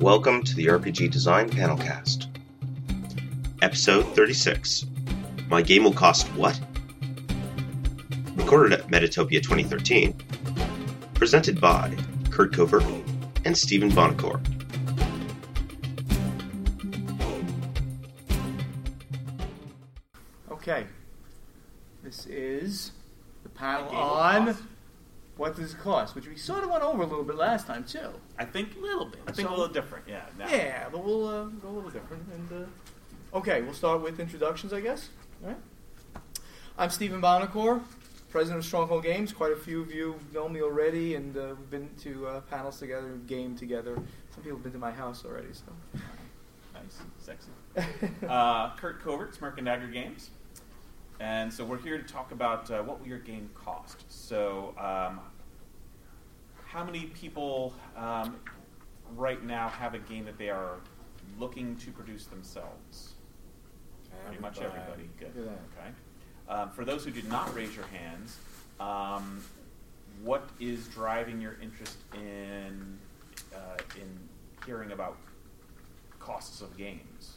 Welcome to the RPG Design Panelcast. Episode 36 My Game Will Cost What? Recorded at Metatopia 2013. Presented by Kurt Covert and Stephen Buonocore. Okay. This is the panel on cost. What does it cost, which we sort of went over a little bit last time too. I think a little bit. I think So- a little different. Yeah. now- Yeah, but we'll uh, go a little different. And uh, okay, we'll start with introductions, I guess. All right. I'm Stephen Buonocore, president of Stronghold Games. Quite a few of you know me already, and uh, we've been to uh, panels together, gamed together. Some people have been to my house already. So. Nice, sexy. uh, Kurt Covert, Smirk and Dagger Games, and so we're here to talk about uh, what will your game cost. So, um, how many people um, right now have a game that they are looking to produce themselves? Pretty much everybody. Good. At Okay. Um, for those who did not raise your hands, um, what is driving your interest in uh, in hearing about costs of games?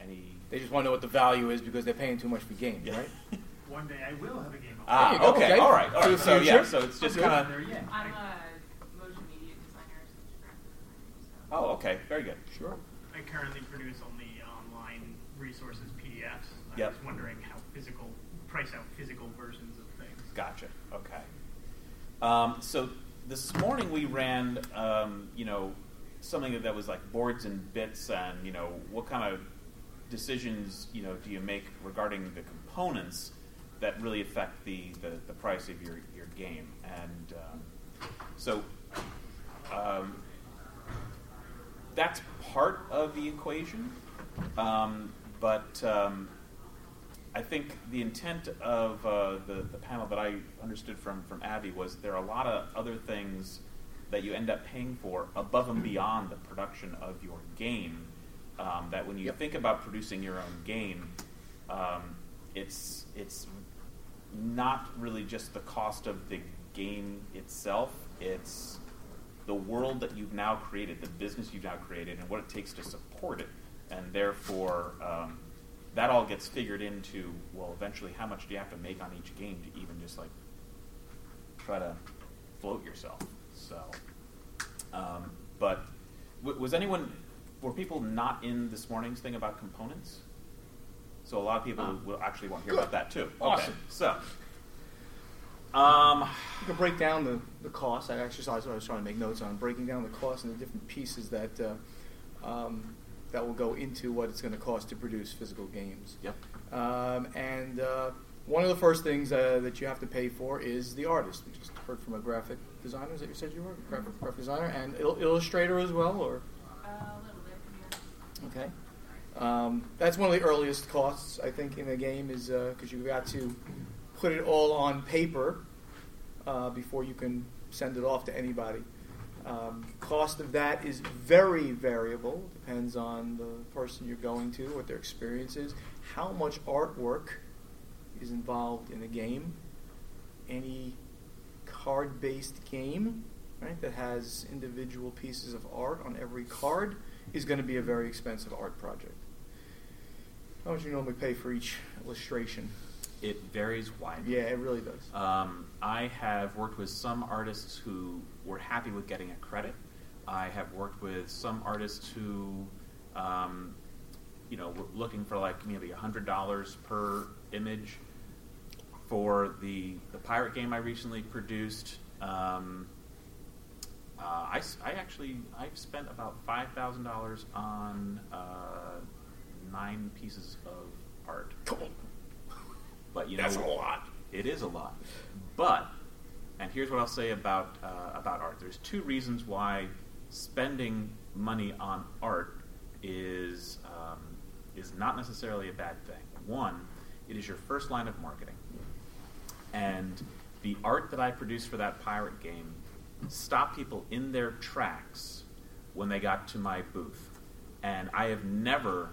Any? They just want to know what the value is because they're paying too much for games, Yeah. right? One day I will have a game. of Ah, There okay, Okay. all right, all For right. So yeah, so it's just kind of. there yet. I'm a motion media designer, so designer. So. Oh, okay, very good. Sure. I currently produce only online resources, PDFs. I Yep. was wondering how physical, price out physical versions of things. Gotcha. Okay. Um, so this morning we ran, um, you know, something that was like boards and bits, and you know, what kind of decisions, you know, do you make regarding the components that really affect the the, the price of your your game? And um, so. Um, that's part of the equation, um, but um, I think the intent of uh, the, the panel that I understood from, from Abby was there are a lot of other things that you end up paying for above and beyond the production of your game. Um, that when you Yep. think about producing your own game, um, it's it's not really just the cost of the game itself. It's the world that you've now created, the business you've now created, and what it takes to support it. And therefore, um, that all gets figured into, well, eventually, how much do you have to make on each game to even just like try to float yourself? So, um, but w- was anyone, were people not in this morning's thing about components? So a lot of people Ah. will actually want to hear Good. about that too. Awesome. Okay, so. Um, You can break down the, the cost. That exercise I was trying to make notes on, breaking down the cost and the different pieces that uh, um, that will go into what it's going to cost to produce physical games. yep. Um, and uh, one of the first things uh, that you have to pay for is the artist. We just heard from a graphic designer. Is that you said you were graphic, graphic designer and il- illustrator as well, or Uh, a little bit, yeah. okay. Um, that's one of the earliest costs I think in a game is because you've got to put it all on paper uh, before you can send it off to anybody. Um, cost of that is very variable. Depends on the person you're going to, what their experience is, how much artwork is involved in a game. Any card-based game, right, that has individual pieces of art on every card is going to be a very expensive art project. How much do you normally pay for each illustration? It varies widely. Yeah, it really does. Um, I have worked with some artists who were happy with getting a credit. I have worked with some artists who, um, you know, were looking for like maybe hundred dollars per image. For the the pirate game I recently produced, um, uh, I, I actually I've spent about five thousand dollars on uh, nine pieces of art. But you know, That's a lot. It is a lot, but and here's what I'll say about uh, about art. There's two reasons why spending money on art is um, is not necessarily a bad thing. One, it is your first line of marketing, and the art that I produced for that pirate game stopped people in their tracks when they got to my booth, and I have never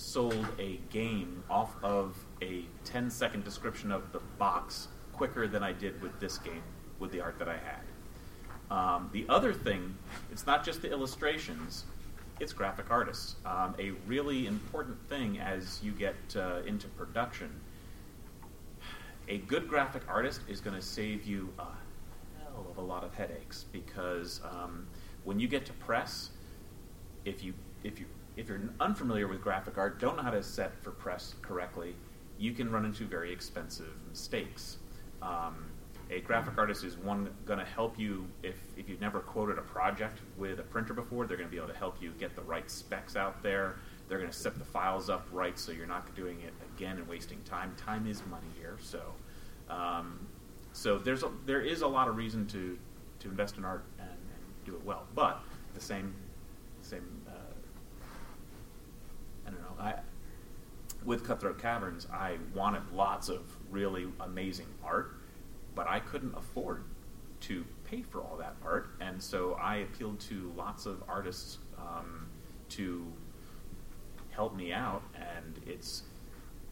sold a game off of a 10 second description of the box quicker than I did with this game with the art that I had. Um, the other thing, it's not just the illustrations; it's graphic artists. Um, a really important thing as you get uh, into production. A good graphic artist is going to save you a hell of a lot of headaches because um, when you get to press, if you if you if you're unfamiliar with graphic art, don't know how to set for press correctly, you can run into very expensive mistakes. Um, a graphic artist is one going to help you if, if you've never quoted a project with a printer before. They're going to be able to help you get the right specs out there. They're going to set the files up right so you're not doing it again and wasting time. Time is money here, so um, so there's a, there is a lot of reason to to invest in art and, and do it well. But the same same uh, I don't know. I with Cutthroat Caverns, I wanted lots of really amazing art, but I couldn't afford to pay for all that art, and so I appealed to lots of artists um, to help me out, and it's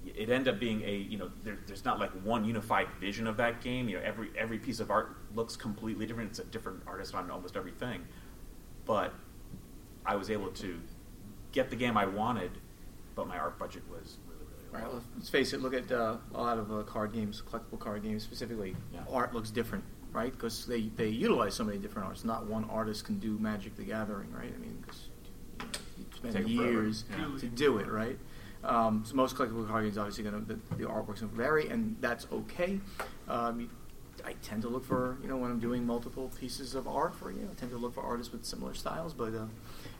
it ended up being a you know there, there's not like one unified vision of that game. You know every every piece of art looks completely different. It's a different artist on almost everything, but I was able to get the game I wanted, but my art budget was really really Right, low. let's face it. Look at uh, a lot of uh, card games, collectible card games specifically. Yeah. Art looks different, right? Because they, they utilize so many different arts. Not one artist can do Magic the Gathering, right? I mean, because you, know, you spend years Yeah. to do it, right? Um, so most collectible card games obviously to the, the artwork's going to vary, and that's okay. Um, you- I tend to look for you know when I'm doing multiple pieces of art for you, know, I tend to look for artists with similar styles, but uh,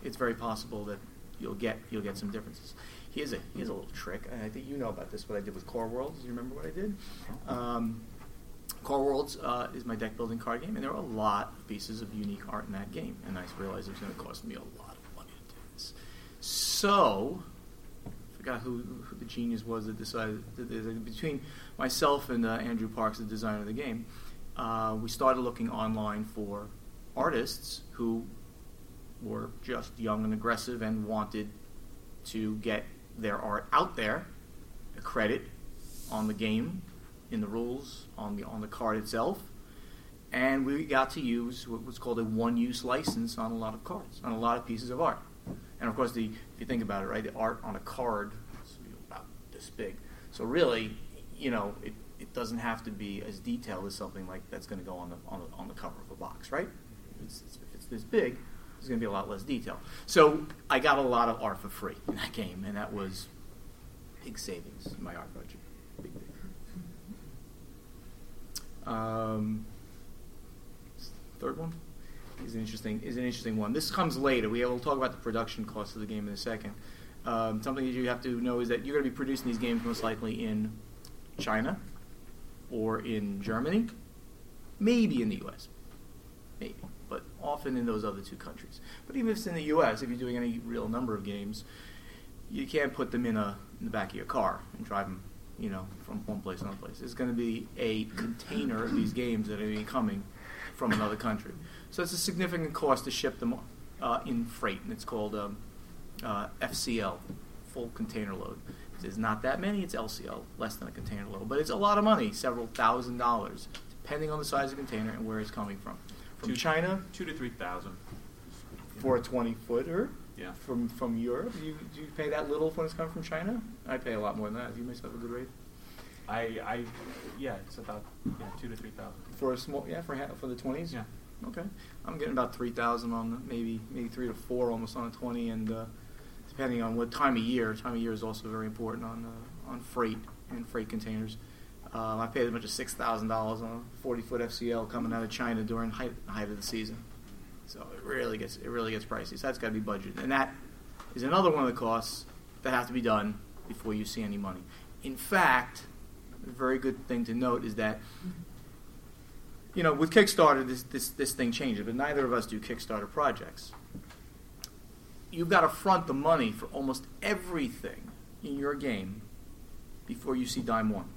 it's very possible that you'll get you'll get some differences. Here's a here's a little trick, and I think you know about this. What I did with Core Worlds. You remember what I did? Um, Core Worlds uh, is my deck building card game, and there are a lot of pieces of unique art in that game. And I realized it was going to cost me a lot of money to do this. So, I forgot who, who the genius was that decided that between myself and uh, Andrew Parks, the designer of the game, uh, we started looking online for artists who were just young and aggressive and wanted to get their art out there, a credit on the game, in the rules, on the on the card itself, and we got to use what was called a one-use license on a lot of cards, on a lot of pieces of art. And of course, the if you think about it, right, the art on a card is about this big. So really, you know, it, it doesn't have to be as detailed as something like that's going to go on the, on the on the cover of a box, right? It's, it's, it's this big, there's going to be a lot less detail. So I got a lot of art for free in that game, and that was big savings in my art budget. Big, big. Um, third one is an interesting is an interesting one. This comes later. We will talk about the production cost of the game in a second. Um, something that you have to know is that you're going to be producing these games most likely in China or in Germany, maybe in the U.S. Maybe, often in those other two countries. But even if it's in the U.S., if you're doing any real number of games, you can't put them in a in the back of your car and drive them, you know, from one place to another place. It's going to be a container of these games that are coming from another country. So it's a significant cost to ship them uh, in freight, and it's called um, uh, FCL, full container load. There's not that many, it's LCL, less than a container load. But it's a lot of money, several thousand dollars, depending on the size of the container and where it's coming from. From Two- China two to three thousand. for a 20 footer. Yeah. From from Europe, do you, do you pay that little when it's coming from China? I pay a lot more than that. You must have a good rate I, I, yeah, it's about yeah, two to three thousand. for a small. Yeah, for ha- for the 20s. Yeah. Okay, I'm getting about three thousand on the, maybe maybe three to four almost on a 20, and uh, depending on what time of year. Time of year is also very important on uh, on freight and freight containers. Um, I paid as much as six thousand dollars on a 40 foot FCL coming out of China during height height of the season. So it really gets it really gets pricey. So that's got to be budgeted, and that is another one of the costs that have to be done before you see any money. In fact, a very good thing to note is that you know with Kickstarter this this this thing changes, but neither of us do Kickstarter projects. You've got to front the money for almost everything in your game before you see dime one.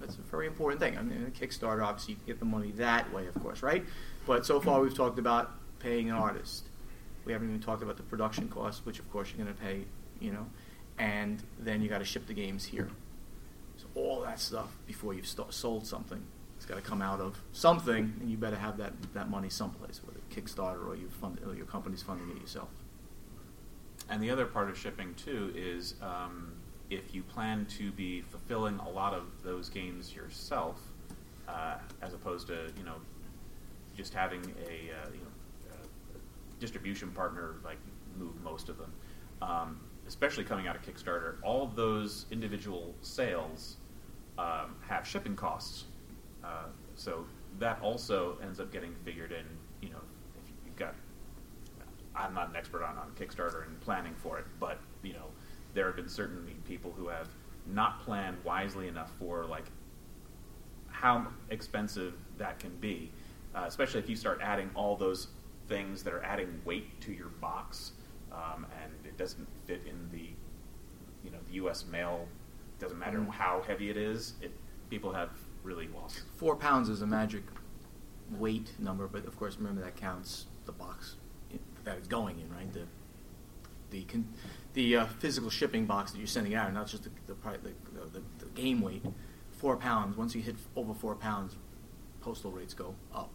That's a very important thing. I mean, Kickstarter, obviously, you get the money that way, of course, right? But so far, we've talked about paying an artist. We haven't even talked about the production costs, which, of course, you're going to pay, you know, and then you got to ship the games here. So all that stuff before you've st- sold something, it's got to come out of something, and you better have that, that money someplace, whether Kickstarter or you fund or your company's funding it yourself. And the other part of shipping too is um, if you plan to be fulfilling a lot of those games yourself, uh, as opposed to you know just having a uh, you know a distribution partner like move most of them, um, especially coming out of Kickstarter, all of those individual sales um, have shipping costs. Uh, so that also ends up getting figured in. You know, if you've got I'm not an expert on, on Kickstarter and planning for it, but you know, there have been certainly people who have not planned wisely enough for like how expensive that can be, uh, especially if you start adding all those things that are adding weight to your box, um, and it doesn't fit in the you know the U.S. mail. Doesn't matter Mhm. how heavy it is. It people have really lost. Four pounds is a magic weight number, but of course, remember that counts the box that it's going in, right? The the con- the uh, physical shipping box that you're sending out, not just the the, the, the, the game weight. Four pounds. Once you hit over four pounds, postal rates go up.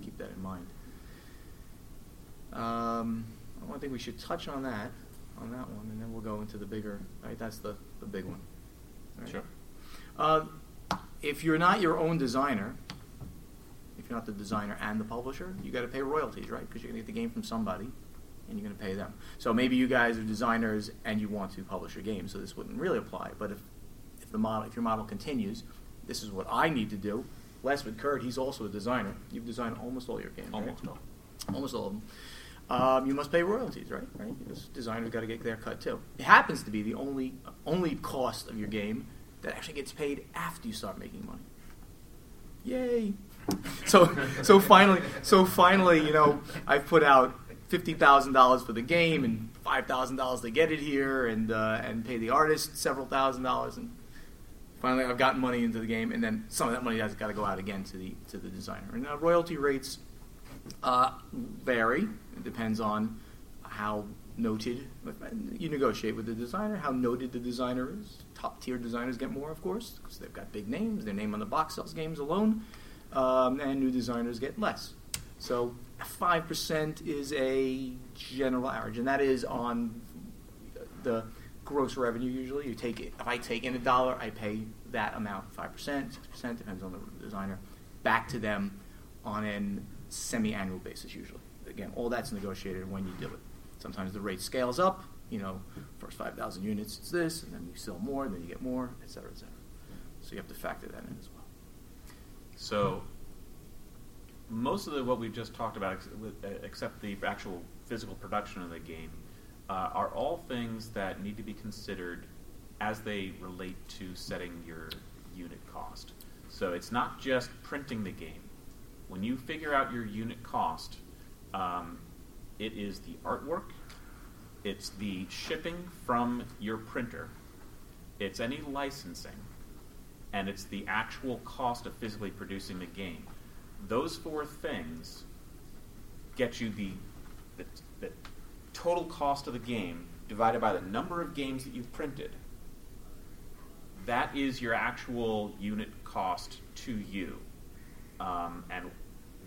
Keep that in mind. Um, I think we should touch on that, on that one, and then we'll go into the bigger. Right, that's the the big one. Right? Sure. Uh, if you're not your own designer, if you're not the designer and the publisher, you got to pay royalties, right? Because you're going to get the game from somebody, and you're going to pay them. So maybe you guys are designers and you want to publish a game, so this wouldn't really apply. But if if the model, if your model continues, this is what I need to do. Les with Kurt, he's also a designer. You've designed almost all your games, right? Almost all. almost all of them. Um, you must pay royalties, right? Right. Because designers got to get their cut too. It happens to be the only only cost of your game that actually gets paid after you start making money. Yay! So so finally so finally you know I've put out fifty thousand dollars for the game and five thousand dollars to get it here and uh, and pay the artist several thousand dollars and finally I've gotten money into the game and then some of that money has got to go out again to the to the designer and now royalty rates uh, vary. It depends on how noted you negotiate with the designer, how noted the designer is. Top tier designers get more, of course, because they've got big names. Their name on the box sells games alone, um, and new designers get less. So five percent is a general average, and that is on the gross revenue. Usually, you take it. If I take in a dollar, I pay that amount, five percent, six percent, depends on the designer, back to them on a semi-annual basis. Usually, again, all that's negotiated when you do it. Sometimes the rate scales up. You know, first five thousand units, it's this, and then you sell more, and then you get more, et cetera, et cetera. So you have to factor that in as well. So most of the, what we've just talked about, ex- with- except the actual physical production of the game, uh, are all things that need to be considered as they relate to setting your unit cost. So it's not just printing the game. When you figure out your unit cost, um, it is the artwork, it's the shipping from your printer, it's any licensing, and it's the actual cost of physically producing the game. Those four things get you the, the, the total cost of the game divided by the number of games that you've printed. That is your actual unit cost to you. Um, and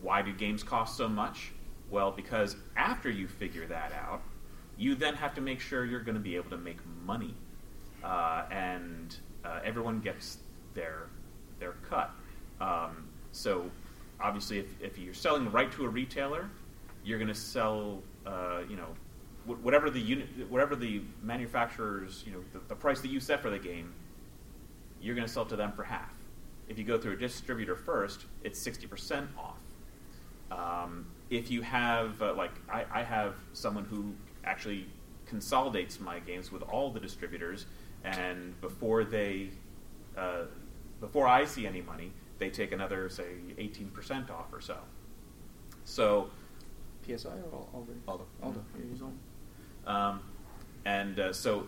why do games cost so much? Well, because after you figure that out, you then have to make sure you're going to be able to make money, uh, and uh, everyone gets their their cut. Um, so, obviously, if, if you're selling right to a retailer, you're going to sell, uh, you know, wh- whatever the unit, whatever the manufacturer's, you know, the, the price that you set for the game, you're going to sell to them for half. If you go through a distributor first, it's sixty percent off. Um, if you have, uh, like, I, I have someone who actually consolidates my games with all the distributors, and before they, uh, before I see any money, they take another, say, eighteen percent off or so. So, PSI or? Aldo. Aldo. Yeah, um, and uh, so,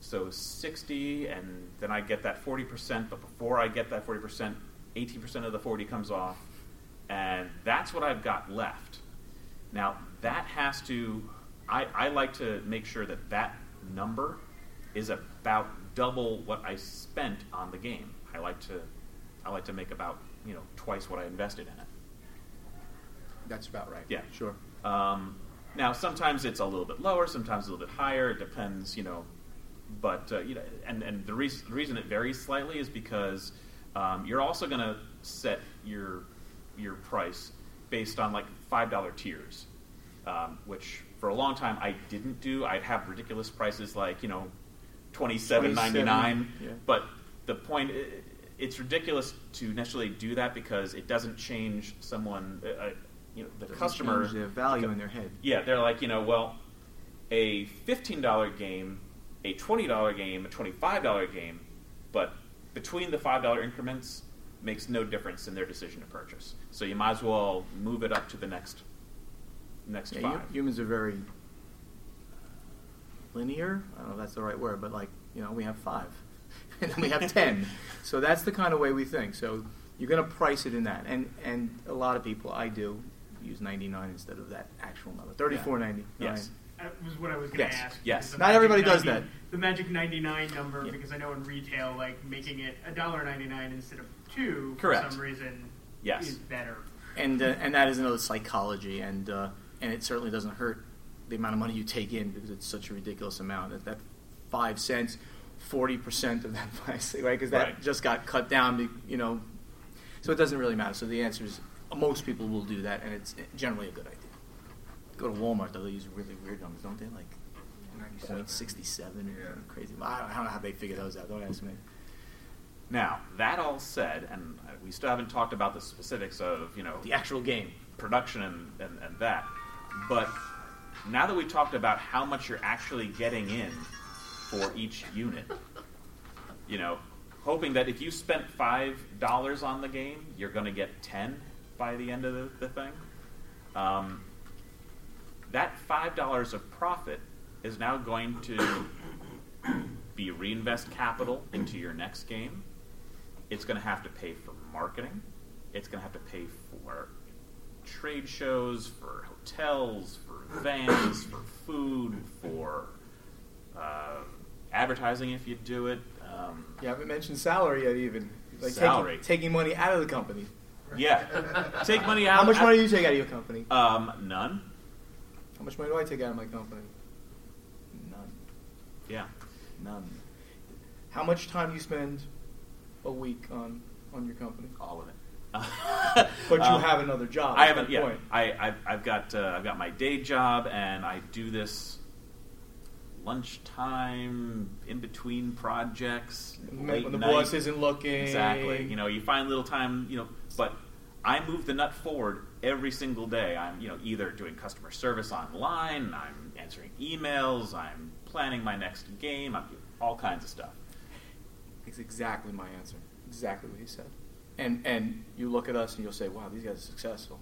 so sixty, and then I get that forty percent. But before I get that forty percent, eighteen percent of the forty comes off, and that's what I've got left. Now that has to. I, I like to make sure that that number is about double what I spent on the game. I like to. I like to make about you know twice what I invested in it. That's about right. Yeah. Sure. Um, now, sometimes it's a little bit lower, sometimes a little bit higher. It depends, you know. But uh, you know, and and the, reas the reason it varies slightly is because um, you're also going to set your your price based on like five dollar tiers, um, which for a long time I didn't do. I'd have ridiculous prices like you know twenty seven ninety nine. yeah. But the point, it's ridiculous to necessarily do that because it doesn't change someone. Uh, uh, you know, the Doesn't customer change their value in their head. yeah, they're like, you know, well, a fifteen dollar game, a twenty dollar game, a twenty five dollar game, but between the five dollar increments makes no difference in their decision to purchase. So you might as well move it up to the next next Yeah, five. humans are very linear. I don't know if that's the right word, but like you know, we have five, and then we have ten. So that's the kind of way we think. So you're going to price it in that, and and a lot of people, I do, use ninety nine instead of that actual number, thirty four ninety nine. Yes. That was what I was going to Yes. ask. Yes. because Not magic everybody does that. The magic 99 number, Yeah. because I know in retail, like making it $1.99 instead of 2 Correct. for some reason Yes. is better. and uh, and that is another psychology, and uh, and it certainly doesn't hurt the amount of money you take in because it's such a ridiculous amount. That, that five cents, forty percent of that price, right? Because that Right. just got cut down, be- you know. So it doesn't really matter. So the answer is most people will do that, and it's generally a good idea. Go to Walmart though; they use really weird numbers, don't they? Like point sixty seven, crazy. I don't, I don't know how they figure those out. Don't ask me. Now that all said, and uh, we still haven't talked about the specifics of you know The actual game. production and, and, and that. But now that we've talked about how much you're actually getting in for each unit, you know, hoping that if you spent five dollars on the game, you're going to get ten by the end of the, the thing. Um, that five dollars of profit is now going to be reinvest capital into your next game. It's going to have to pay for marketing. It's going to have to pay for trade shows, for hotels, for vans, for food, for uh, advertising if you do it. Um, You haven't mentioned salary yet, even like Salary. Taking, taking money out of the company. yeah, take money out. How much out- money do you take out of your company? Um, none. How much money do I take out of my company? None. Yeah. None. How much time do you spend a week on on your company? all of it. But you Um, have another job. I haven't. Yeah, point. I, I've, I've got uh, I've got my day job, and I do this lunchtime in between projects. late when the night. boss isn't looking. Exactly. You know, you find little time. You know, but I move the nut forward every single day. I'm you know either doing customer service online, I'm answering emails, I'm planning my next game, I'm doing all kinds of stuff. It's exactly my answer. Exactly what he said. And and you look at us and you'll say, "Wow, these guys are successful."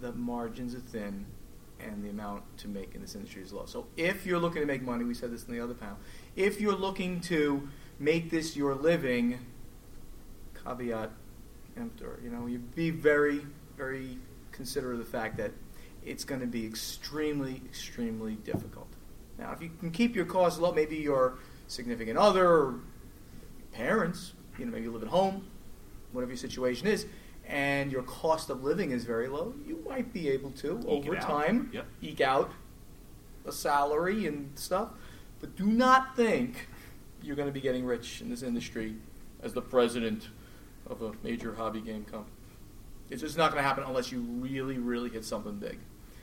The margins are thin, and the amount to make in this industry is low. So if you're looking to make money, we said this in the other panel. If you're looking to make this your living, caveat emptor. You know, you be very, very considerate of the fact that it's going to be extremely, extremely difficult. Now, if you can keep your costs low, maybe your significant other, parents, you know, maybe you live at home, whatever your situation is, and your cost of living is very low, you might be able to Eke over time Yep. eke out a salary and stuff. But do not think you're going to be getting rich in this industry as the president of a major hobby game company. It's just not going to happen unless you really, really hit something big.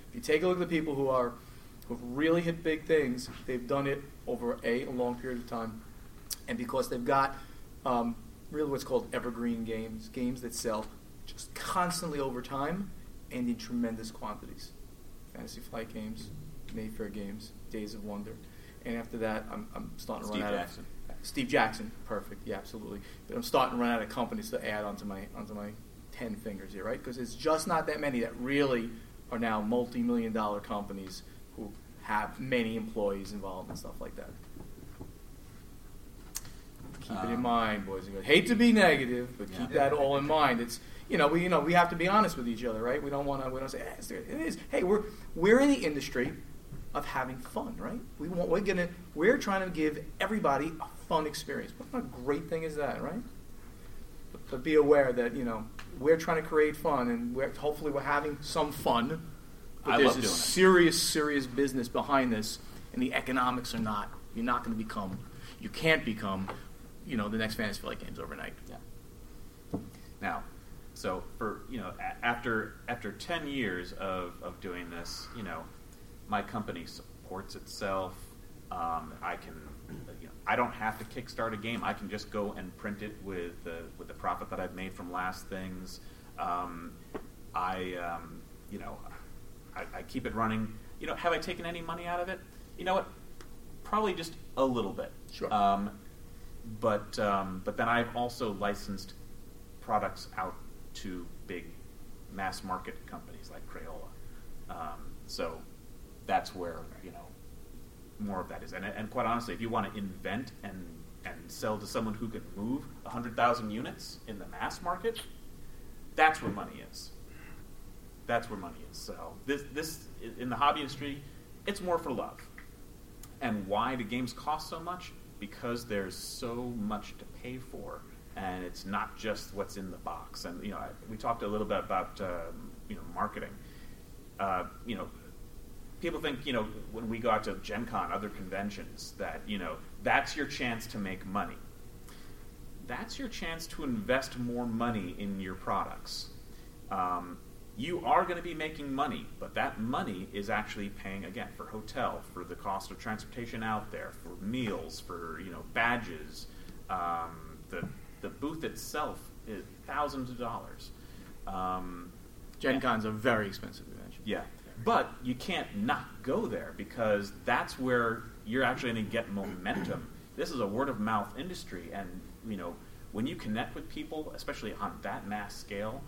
If you take a look at the people who are who've really hit big things, they've done it over a, a long period of time, and because they've got um, really what's called evergreen games, games that sell just constantly over time and in tremendous quantities. Fantasy Flight games, Mayfair games, Days of Wonder, and after that, I'm, I'm starting to Steve run out Jackson. of Steve Jackson. Steve Jackson. Perfect, yeah, absolutely. But I'm starting to run out of companies to add onto my onto my ten fingers here, right? Because it's just not that many that really are now multi-million dollar companies who have many employees involved and stuff like that. Keep it in Um, mind, boys and girls. Hate to be negative, but keep Yeah. that all in mind. It's you know we you know we have to be honest with each other, right? We don't want to we don't say eh, it's- it is. Hey, we're we're in the industry of having fun, right? We want we're gonna we're trying to give everybody a fun experience. What a great thing is that, right? But but be aware that you know we're trying to create fun, and we're, hopefully we're having some fun. But I there's love a doing it. serious, serious business behind this, and the economics are not. You're not going to become. You can't become, you know, the next Fantasy Flight games overnight. Yeah. Now, so for you know, a- after after ten years of, of doing this, you know, my company supports itself. Um, I can, you know, I don't have to kickstart a game. I can just go and print it with the with the profit that I've made from last things. Um, I, um, you know, I, I keep it running. You know, have I taken any money out of it? You know what? Probably just a little bit. Sure. Um, but um, but then I've also licensed products out to big mass market companies like Crayola. Um, so that's where you know more of that is. And, and quite honestly, if you want to invent and and sell to someone who can move hundred thousand units in the mass market, that's where money is. That's where money is. So this this in the hobby industry, it's more for love. And why do games cost so much? Because there's so much to pay for, and it's not just what's in the box. And you know, I, we talked a little bit about um, you know marketing. Uh, you know, people think you know when we go out to Gen Con, other conventions, that you know that's your chance to make money. That's your chance to invest more money in your products. Um, you are going to be making money, but that money is actually paying again for hotel, for the cost of transportation out there, for meals, for you know badges. Um, the the booth itself is thousands of dollars. Um, Gen Con's a very expensive convention. yeah, but you can't not go there because that's where you're actually going to get momentum. This is a word of mouth industry, and you know when you connect with people, especially on that mass scale,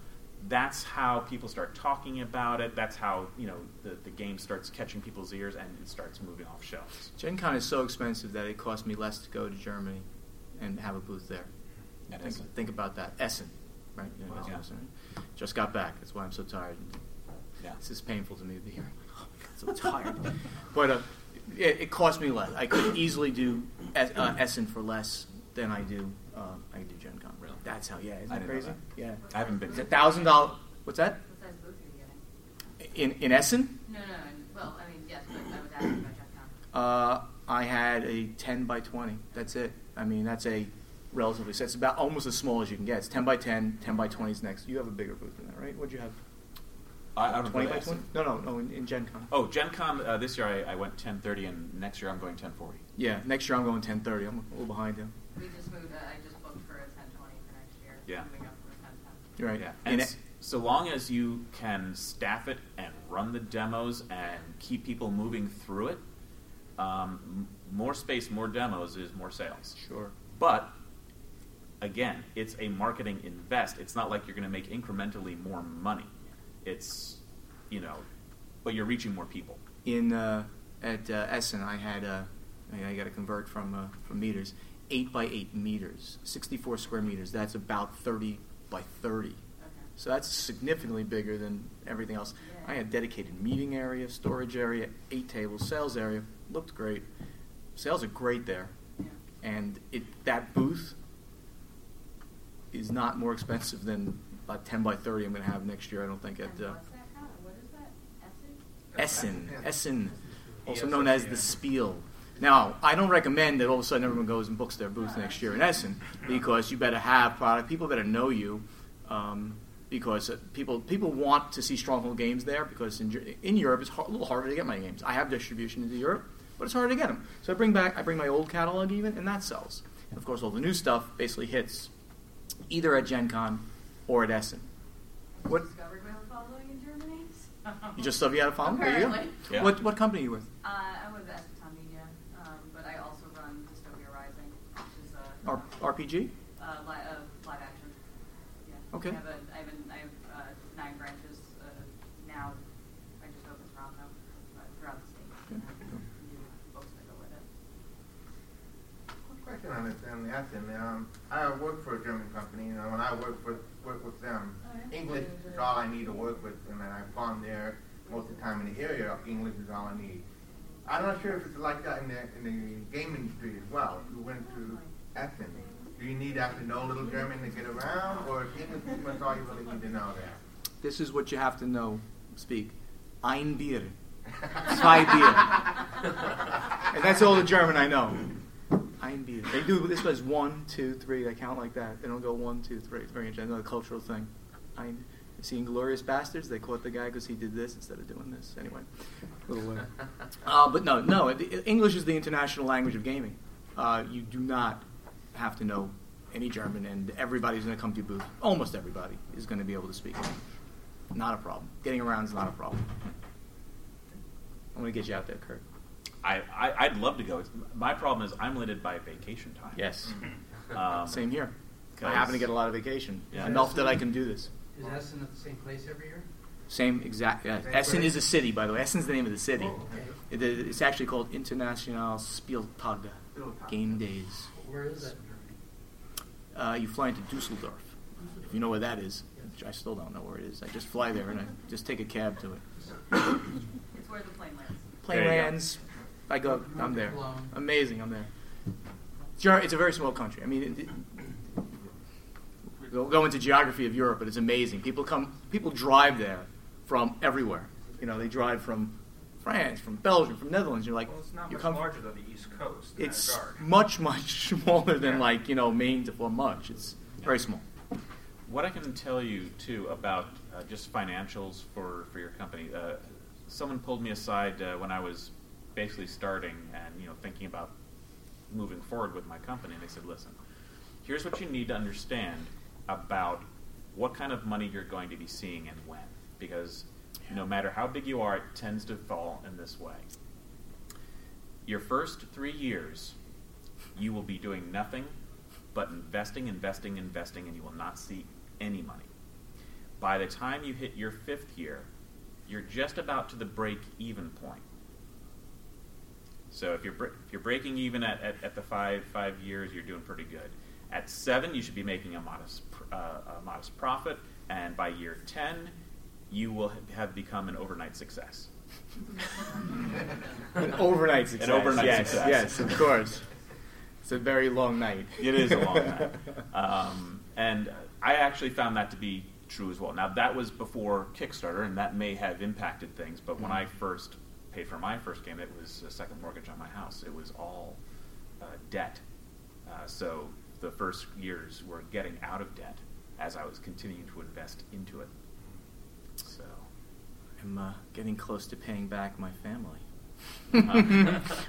that's how people start talking about it. That's how you know the, the game starts catching people's ears and it starts moving off shelves. Gen Con is so expensive that it cost me less to go to Germany and have a booth there. At think, Essen. think about that. Essen, right? You know, Wow. Essen, right? Just got back. That's why I'm so tired. Yeah. This is painful to me to be here. Oh my God, so tired. but uh, it, it cost me less. I could easily do Es- uh, Essen for less than I do. Uh, I do Gen Con. Really? That's how. Yeah, isn't I that crazy? that. Yeah. I haven't been. It's a thousand dollar. What's that? What size booth are you getting? In in Essen, No, no, no. Well, I mean, yes, but I was asking about Gen Con. uh, I had a ten by twenty. That's it. I mean, that's a relatively. So it's about almost as small as you can get. It's ten by 10, 10 by twenty is next. You have a bigger booth than that, right? What'd you have? I, I don't Twenty by twenty? No, no, no. In, in Gen Con. Oh, Gen Con uh, this year I, I went 1030, and next year I'm going 1040. Yeah, next year I'm going ten thirty. I'm a little behind him. We just moved. Uh, I just booked for a 1020 for next year. Yeah. Moving up from a 1010. Right. Yeah, In and s- so long as you can staff it and run the demos and keep people moving through it, um, m- more space, more demos is more sales. Sure. But again, it's a marketing invest. It's not like you're going to make incrementally more money. It's you know, but you're reaching more people. In uh, at uh, Essen, I had uh, I, I got to convert from uh, from meters. Eight by eight meters, sixty-four square meters. That's about thirty by thirty. Okay. So that's significantly bigger than everything else. Yeah. I had dedicated meeting area, storage area, eight tables, sales area. Looked great. Sales are great there, Yeah. and it that booth is not more expensive than about ten by thirty. I'm going to have next year. I don't think at uh, what's that called? What is that? Essen? Essen, Essen, also known as the Spiel. Now, I don't recommend that all of a sudden everyone goes and books their booth next year in Essen because you better have product. People better know you um, because uh, people people want to see Stronghold games there because in, in Europe it's har- a little harder to get my games. I have distribution into Europe, but it's harder to get them. So I bring back I bring my old catalog even, and that sells. And of course, all the new stuff basically hits either at Gen Con or at Essen. What- discovered my own following in Germany. You just stuff you had to follow. There you go. Apparently. Yeah. What what company are you with? Uh, I'm with Eschaton Media, um, but I also run Dystopia Rising, which is a R- RPG. uh, li- uh, live action. Yeah. Okay. I have, a, I have, an, I have uh, nine branches uh, now. I just opened Toronto uh, throughout the state. Yeah. and new books that go with it. Quick question on this, um, Essen. Um, I work for a German company, you know, when I work for work with them, Oh, yeah? English is all I need to work with, them, and then I found there most of the time in the area, English is all I need. I'm not sure if it's like that in the in the game industry as well. If you went to Essen, Do you need to have to know a little German to get around, or English pretty much all you really need to know there? This is what you have to know. Speak. Ein Bier. Zwei Bier. And that's all the German I know. Bier. They do this was one, two, three. They count like that. They don't go one, two, three. It's very interesting. Another cultural thing. Ein. You see, Inglourious Basterds, they caught the guy because he did this instead of doing this. Anyway, little. Uh, uh, but no, no. it- English is the international language of gaming. Uh, you do not have to know any German, and everybody's going to come to your booth. Almost everybody is going to be able to speak English. Not a problem. Getting around is not a problem. I'm going to get you out there, Kurt. I, I I'd love to go. It's, my problem is I'm limited by vacation time. Yes. Um, Same here. I happen to get a lot of vacation. Yeah. Enough that I can do this. Is Essen at the same place every year? Same exact. Yeah. Same Essen place? is a city, by the way. Essen's the name of the city. Oh, okay. It- it's actually called International Spieltag, Game Days. Where is that? Uh, you fly into Dusseldorf. If you know where that is, which I still don't know where it is. I just fly there and I just take a cab to it. It's where the plane lands. Plane lands. go. Lands. I go. I'm there. Amazing. I'm there. It's a very small country. I mean, it, it, we'll go into geography of Europe, but it's amazing. People come. People drive there from everywhere. You know, they drive from France, from Belgium, from Netherlands. You're like, Well, it's not you much come. larger than the East Coast. It's much, much smaller than like you know Maine to Fort much. It's very small. What I can tell you too about uh, just financials for, for your company. Uh, someone pulled me aside uh, when I was basically starting and you know thinking about moving forward with my company, and they said, "Listen, here's what you need to understand about what kind of money you're going to be seeing and when, because no matter how big you are, it tends to fall in this way. Your first three years, you will be doing nothing but investing, investing, investing, and you will not see any money. By the time you hit your fifth year, you're just about to the break even point. So if you're, bre- if you're breaking even at, at, at the five, five years, you're doing pretty good. At seven, you should be making a modest, pr- uh, a modest profit, and by year 10, you will ha- have become an overnight success. An overnight success. overnight yes, success. Yes, of course. It's a very long night. It is a long night. Um, and I actually found that to be true as well. Now, that was before Kickstarter, and that may have impacted things, but when I first paid for my first game, it was a second mortgage on my house. It was all uh, debt. Uh, so the first years were getting out of debt as I was continuing to invest into it. So. I'm uh, getting close to paying back my family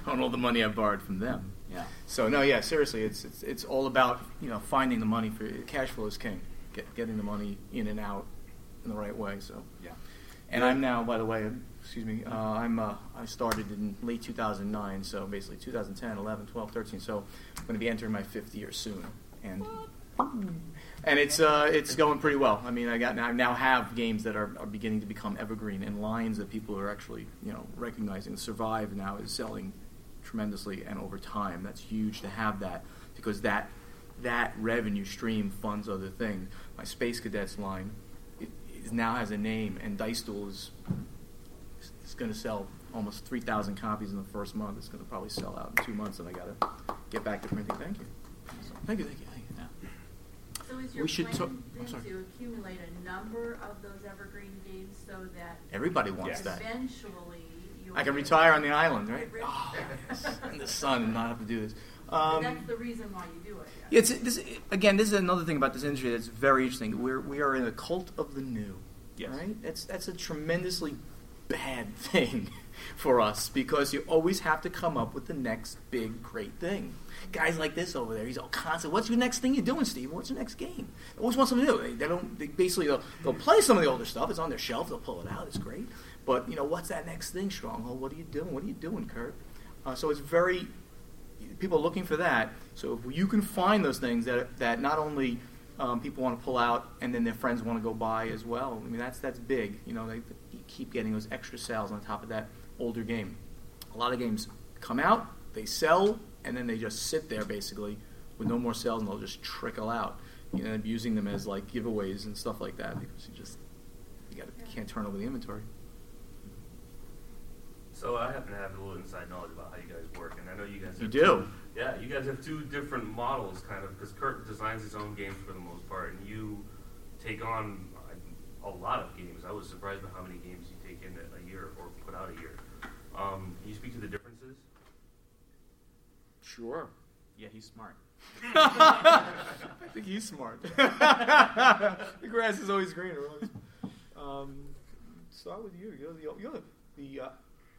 on all the money I borrowed from them. yeah. So no, yeah, seriously, it's it's, it's all about you know finding the money for cash flow is king. Get, getting the money in and out in the right way. So Yeah. and I'm now, by the way, excuse me, uh, I'm uh, I started in late 2009, so basically 2010, 11, 12, 13. So I'm going to be entering my fifth year soon, and and it's uh, it's going pretty well. I mean, I got I now have games that are, are beginning to become evergreen and lines that people are actually you know recognizing. Survive now is selling tremendously and over time. That's huge to have that because that that revenue stream funds other things. My Space Cadets line now has a name, and Dice Duel is is going to sell almost 3,000 copies in the first month. It's going to probably sell out in two months, and I got to get back to printing. Thank you. Thank you, thank you, thank you. Yeah. So is your We should plan talk- I'm then sorry. to accumulate a number of those evergreen games so that Everybody wants Yes. that. eventually you'll I can retire on the island, right? Really? Oh, yes. in the sun and not have to do this. But Um, that's the reason why you do it. yeah. It's this again. This is another thing about this industry that's very interesting. We're we are in a cult of the new, Yes. right? That's that's a tremendously bad thing for us because you always have to come up with the next big great thing. Guys like this over there, he's all constant. What's your next thing you're doing, Steve? What's your next game? They always want something new. They, they don't. They basically they'll, they'll play some of the older stuff. It's on their shelf. They'll pull it out. It's great. But you know what's that next thing? Stronghold. What are you doing? What are you doing, Kurt? Uh, so it's very people are looking for that. So if you can find those things that that not only um, people want to pull out and then their friends want to go buy as well. I mean that's that's big. You know, they, keep getting those extra sales on top of that older game. A lot of games come out, they sell, and then they just sit there basically with no more sales, and they'll just trickle out. You end up using them as like giveaways and stuff like that because you just you got you can't turn over the inventory. So I happen to have a little inside knowledge about how you guys work, and I know you guys. You do? Two, yeah, you guys have two different models, kind of, because Kurt designs his own games for the most part, and you take on a, a lot of games. I was surprised by how many games you take in a year or put out a year. Um, can you speak to the differences? Sure. Yeah, he's smart. I think he's smart. the grass is always greener. always. Um, start with you. You're the, you're the, the uh,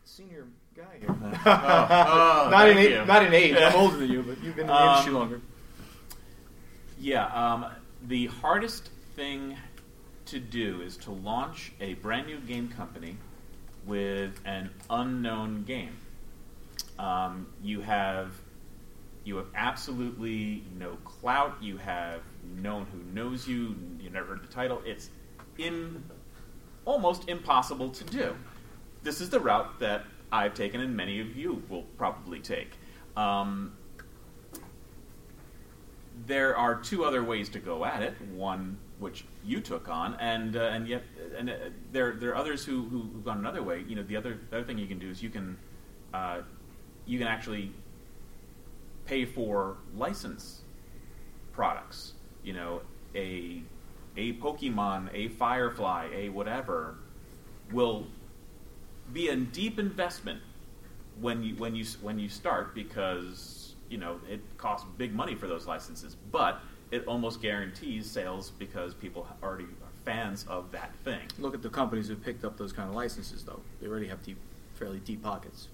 senior guy here. oh, not in thank age, not in age. I'm older than you, but you've been in the Um, industry longer. Yeah, um, the hardest thing to do is to launch a brand new game company with an unknown game. Um, you have you have absolutely no clout. You have no one who knows you. You never heard the title. It's in almost impossible to do. This is the route that I've taken, and many of you will probably take. Um, there are two other ways to go at it. One which you took on, and uh, and yet and uh, there there are others who who have gone another way. You know, the other the other thing you can do is you can uh, you can actually pay for license products. You know, a a Pokemon, a Firefly, a whatever will be a deep investment when you when you when you start because you know it costs big money for those licenses, but it almost guarantees sales because people already are fans of that thing. Look at the companies who picked up those kind of licenses, though. They already have deep, fairly deep pockets.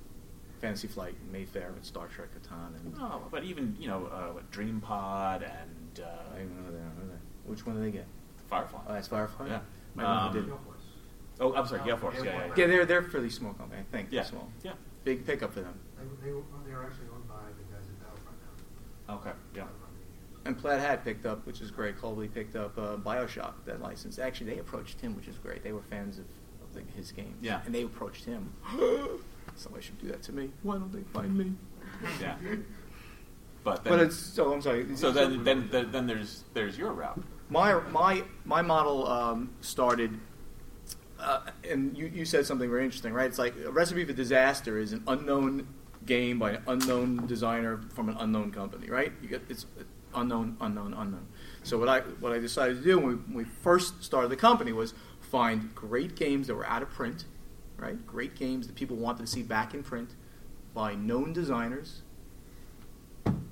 Fantasy Flight, Mayfair, and Star Trek Catan, and Oh, but even you know uh, what, DreamPod and I uh, don't know that. I don't know that. Which one do they get? Firefly. Oh, that's Firefly. Yeah. I know Um, who did. Oh, I'm sorry, Gale Force. Yeah, yeah, Yeah, yeah. they're they're fairly small company. I think. Yeah. Small. Yeah. Big pickup for them. They, they, they are actually owned by the guys at Battlefront now. Okay. Yeah. And Plaid Hat picked up, which is great. Colby picked up uh, Bioshock, that license. Actually, they approached him, which is great. They were fans of, of the, his games. Yeah. And they approached him. Somebody should do that to me. Why don't they find me? Yeah. But then, But it's so. I'm sorry. so then, then then then there's there's your route. my my my model um, started, uh, and you, you said something very interesting, right? It's like a recipe for disaster is an unknown game by an unknown designer from an unknown company, right? You get it's unknown, unknown, unknown. So what I what I decided to do when we, when we first started the company was find great games that were out of print, right? Great games that people wanted to see back in print by known designers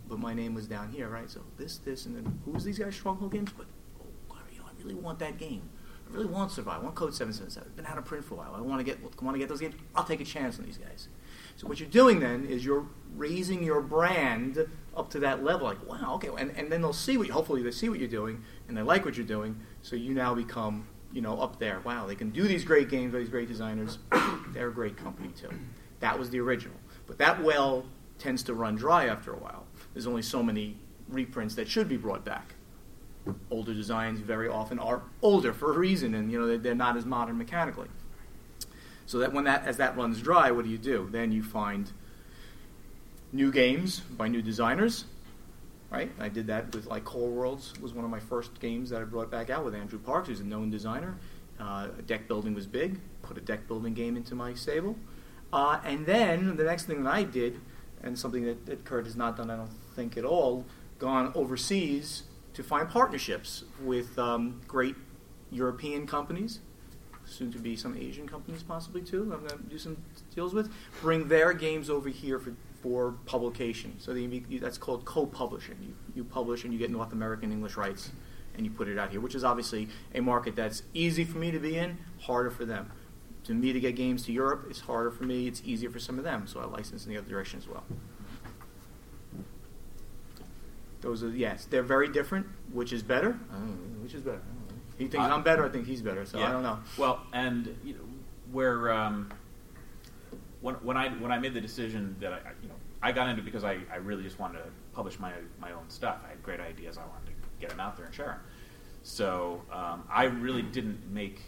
but my name was down here, right? So this, this, and then who's these guys? Stronghold Games, but oh, I really want that game. I really want Survive. I want Code Seven Seven Seven. Been out of print for a while. I want to get want to get those games. I'll take a chance on these guys. So what you're doing then is you're raising your brand up to that level. Like, wow, okay, and, and then they'll see what. Hopefully, they see what you're doing and they like what you're doing. So you now become, you know, up there. Wow, they can do these great games by these great designers. They're a great company too. That was the original, but that well tends to run dry after a while. There's only so many reprints that should be brought back. Older designs very often are older for a reason, and you know they're not as modern mechanically. So that when that as that runs dry, what do you do? Then you find new games by new designers, right? I did that with like Core Worlds was one of my first games that I brought back out with Andrew Parks, who's a known designer. Uh, deck building was big. Put a deck building game into my stable, uh, and then the next thing that I did, and something that, that Kurt has not done, I don't think at all, gone overseas to find partnerships with um, great European companies, soon to be some Asian companies possibly too. I'm going to do some deals with. Bring their games over here for, for publication. So that's called co-publishing. You, you publish and you get North American English rights, and you put it out here, which is obviously a market that's easy for me to be in, harder for them. To me to get games to Europe, it's harder for me. It's easier for some of them, so I license in the other direction as well. Those are yes, they're very different. Which is better? Which is better? I don't know. He thinks I- I'm better. I think he's better. So I don't know. Well, and you know, where um, when when I when I made the decision that I I- you know I got into because I, I really just wanted to publish my my own stuff. I had great ideas. I wanted to get them out there and share them. So um, I really didn't make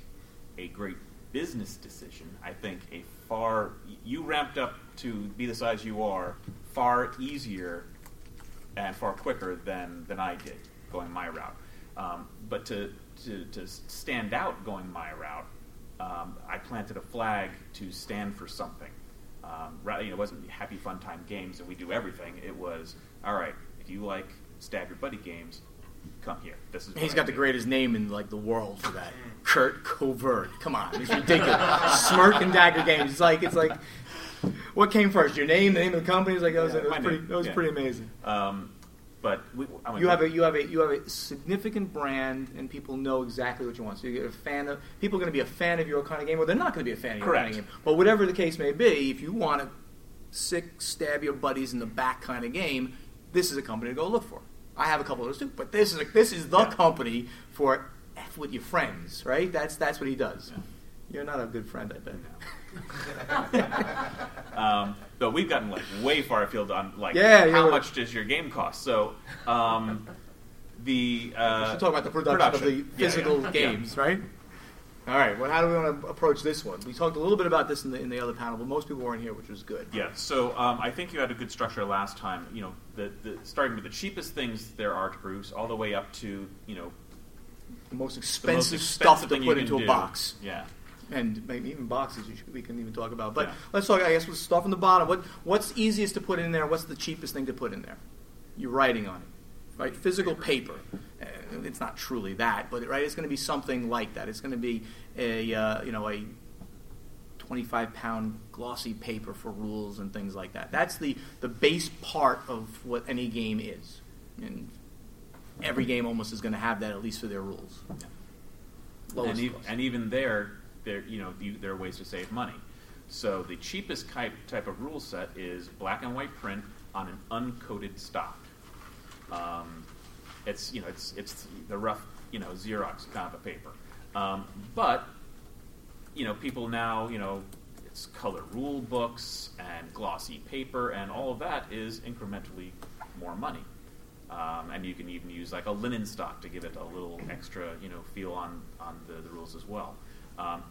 a great business decision. I think a far you ramped up to be the size you are far easier and far quicker than than I did going my route. Um, but to, to to stand out going my route, um, I planted a flag to stand for something. Um, you know, it wasn't happy fun time games and we do everything. It was all right. If you like stab your buddy games, come here. This is He's got the greatest name in like the world for that. Kurt Covert. Come on, it's ridiculous. Smirk and Dagger Games. It's like it's like what came first? Your name, the name of the company? It's like that was, Yeah, that was pretty. name, That was yeah. pretty amazing. Um, but we, I went You have a you have a you have a significant brand, and people know exactly what you want. So you get a fan of people are going to be a fan of your kind of game, or they're not going to be a fan of your kind of game. But whatever the case may be, if you want to sick stab your buddies in the back kind of game, this is a company to go look for. I have a couple of those too, but this is a, this is the Yeah. company for f with your friends, right? That's that's what he does. Yeah. You're not a good friend, I bet. um, but we've gotten like way far afield on like Yeah, how yeah. much does your game cost. So um, the uh, we should talk about the production, of the physical games, right? All right. Well, how do we want to approach this one? We talked a little bit about this in the in the other panel, but most people weren't here, which was good. Yeah, so um, I think you had a good structure last time. You know, the, the starting with the cheapest things there are to produce, all the way up to you know The most the expensive, stuff expensive to put into can a do. box. Yeah, and maybe even boxes should, we can even talk about. But Yeah. let's talk. I guess with stuff on the bottom. What what's easiest to put in there? What's the cheapest thing to put in there? You're writing on it, right? Physical paper. Uh, It's not truly that, but right, it's going to be something like that. It's going to be a uh, you know a 25 pound glossy paper for rules and things like that. That's the the base part of what any game is, and every game almost is going to have that at least for their rules. Lowest and, e- and even there, there you know there are ways to save money. So the cheapest type type of rule set is black and white print on an uncoated stock. Um, it's you know it's it's the rough you know Xerox kind of paper, um, but you know people now you know it's color rule books and glossy paper and all of that is incrementally more money. Um, and you can even use like a linen stock to give it a little extra, you know, feel on on the, the rules as well. Um,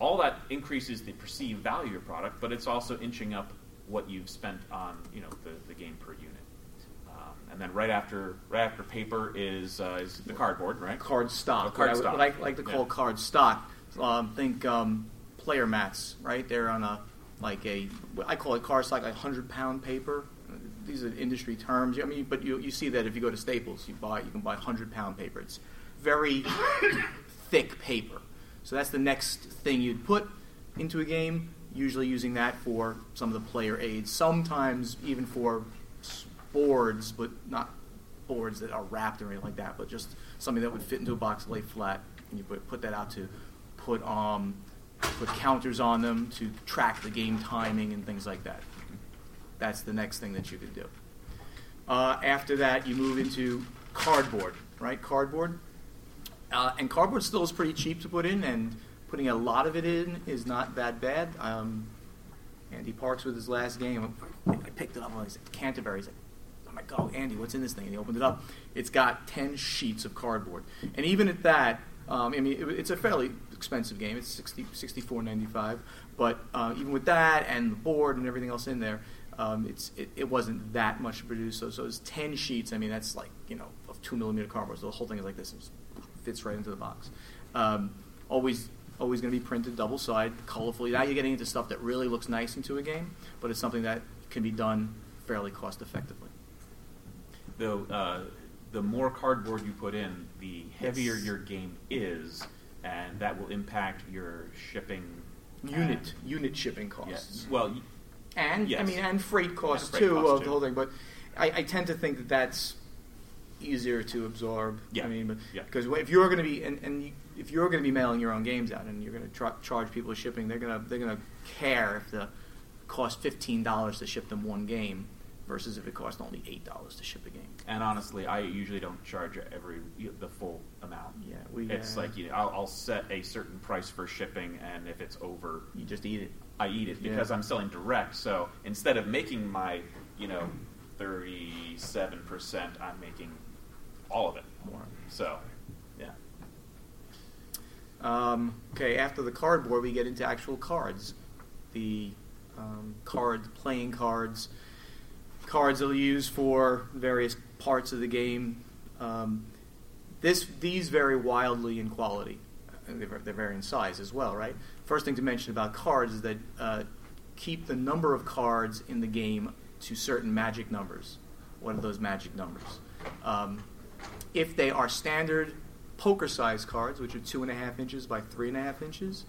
all that increases the perceived value of your product, but it's also inching up what you've spent on, you know, the, the game per unit. Um, and then right after right after paper is uh, is the cardboard, right? card stock. Oh, card what, I, stock. what I like to call Yeah. card stock. Um, think um, player mats, right? They're on a like a I call it card stock, like hundred pound paper. These are industry terms. I mean, but you you see that if you go to Staples, you buy you can buy hundred pound paper. It's very thick paper. So that's the next thing you'd put into a game. Usually using that for some of the player aids. Sometimes even for boards, but not boards that are wrapped or anything like that, but just something that would fit into a box, lay flat, and you put, put that out to put um, put counters on them to track the game timing and things like that. That's the next thing that you could do. Uh, after that, you move into cardboard, right? Cardboard, uh, and cardboard still is pretty cheap to put in, and putting a lot of it in is not that bad. Um, Andy Parks with his last game, I picked it up and I said, Canterbury. He's like, I'm like, oh, Andy, what's in this thing? And he opened it up. It's got 10 sheets of cardboard. And even at that, um, I mean, it, it's a fairly expensive game. It's 60, $64.95. But uh, even with that and the board and everything else in there, um, it's, it, it wasn't that much to produce. So, so it's 10 sheets. I mean, that's like, you know, of 2 millimeter cardboard. So the whole thing is like this. It just fits right into the box. Um, always always going to be printed double side, colorfully. Now you're getting into stuff that really looks nice into a game, but it's something that can be done fairly cost effectively. Though uh, the more cardboard you put in, the heavier Yes. your game is, and that will impact your shipping Unit and- unit shipping Yes. costs. Well, y- and Yes. I mean and freight costs freight too costs, of too. the whole thing. But I, I tend to think that that's easier to absorb. Yeah. I mean, but, Yeah. because if you're going to be and, and you, if you're going to be mailing your own games out and you're going to tra- charge people shipping, they're going to they're going to care if the cost fifteen dollars to ship them one game versus if it costs only eight dollars to ship a game. and honestly, I usually don't charge every the full amount. Yeah, we. It's uh, like you know, I'll, I'll set a certain price for shipping, and if it's over, you just eat it. I eat it Yeah. because I'm selling direct. So instead of making my, you know, thirty-seven percent, I'm making all of it. So, yeah. Um, okay, after the cardboard, we get into actual cards. The um, cards, playing cards, cards we use for various parts of the game. Um, this, these vary wildly in quality. They they vary in size as well, right? First thing to mention about cards is that uh, keep the number of cards in the game to certain magic numbers. What are those magic numbers? Um, if they are standard poker size cards, which are two and a half inches by three and a half inches,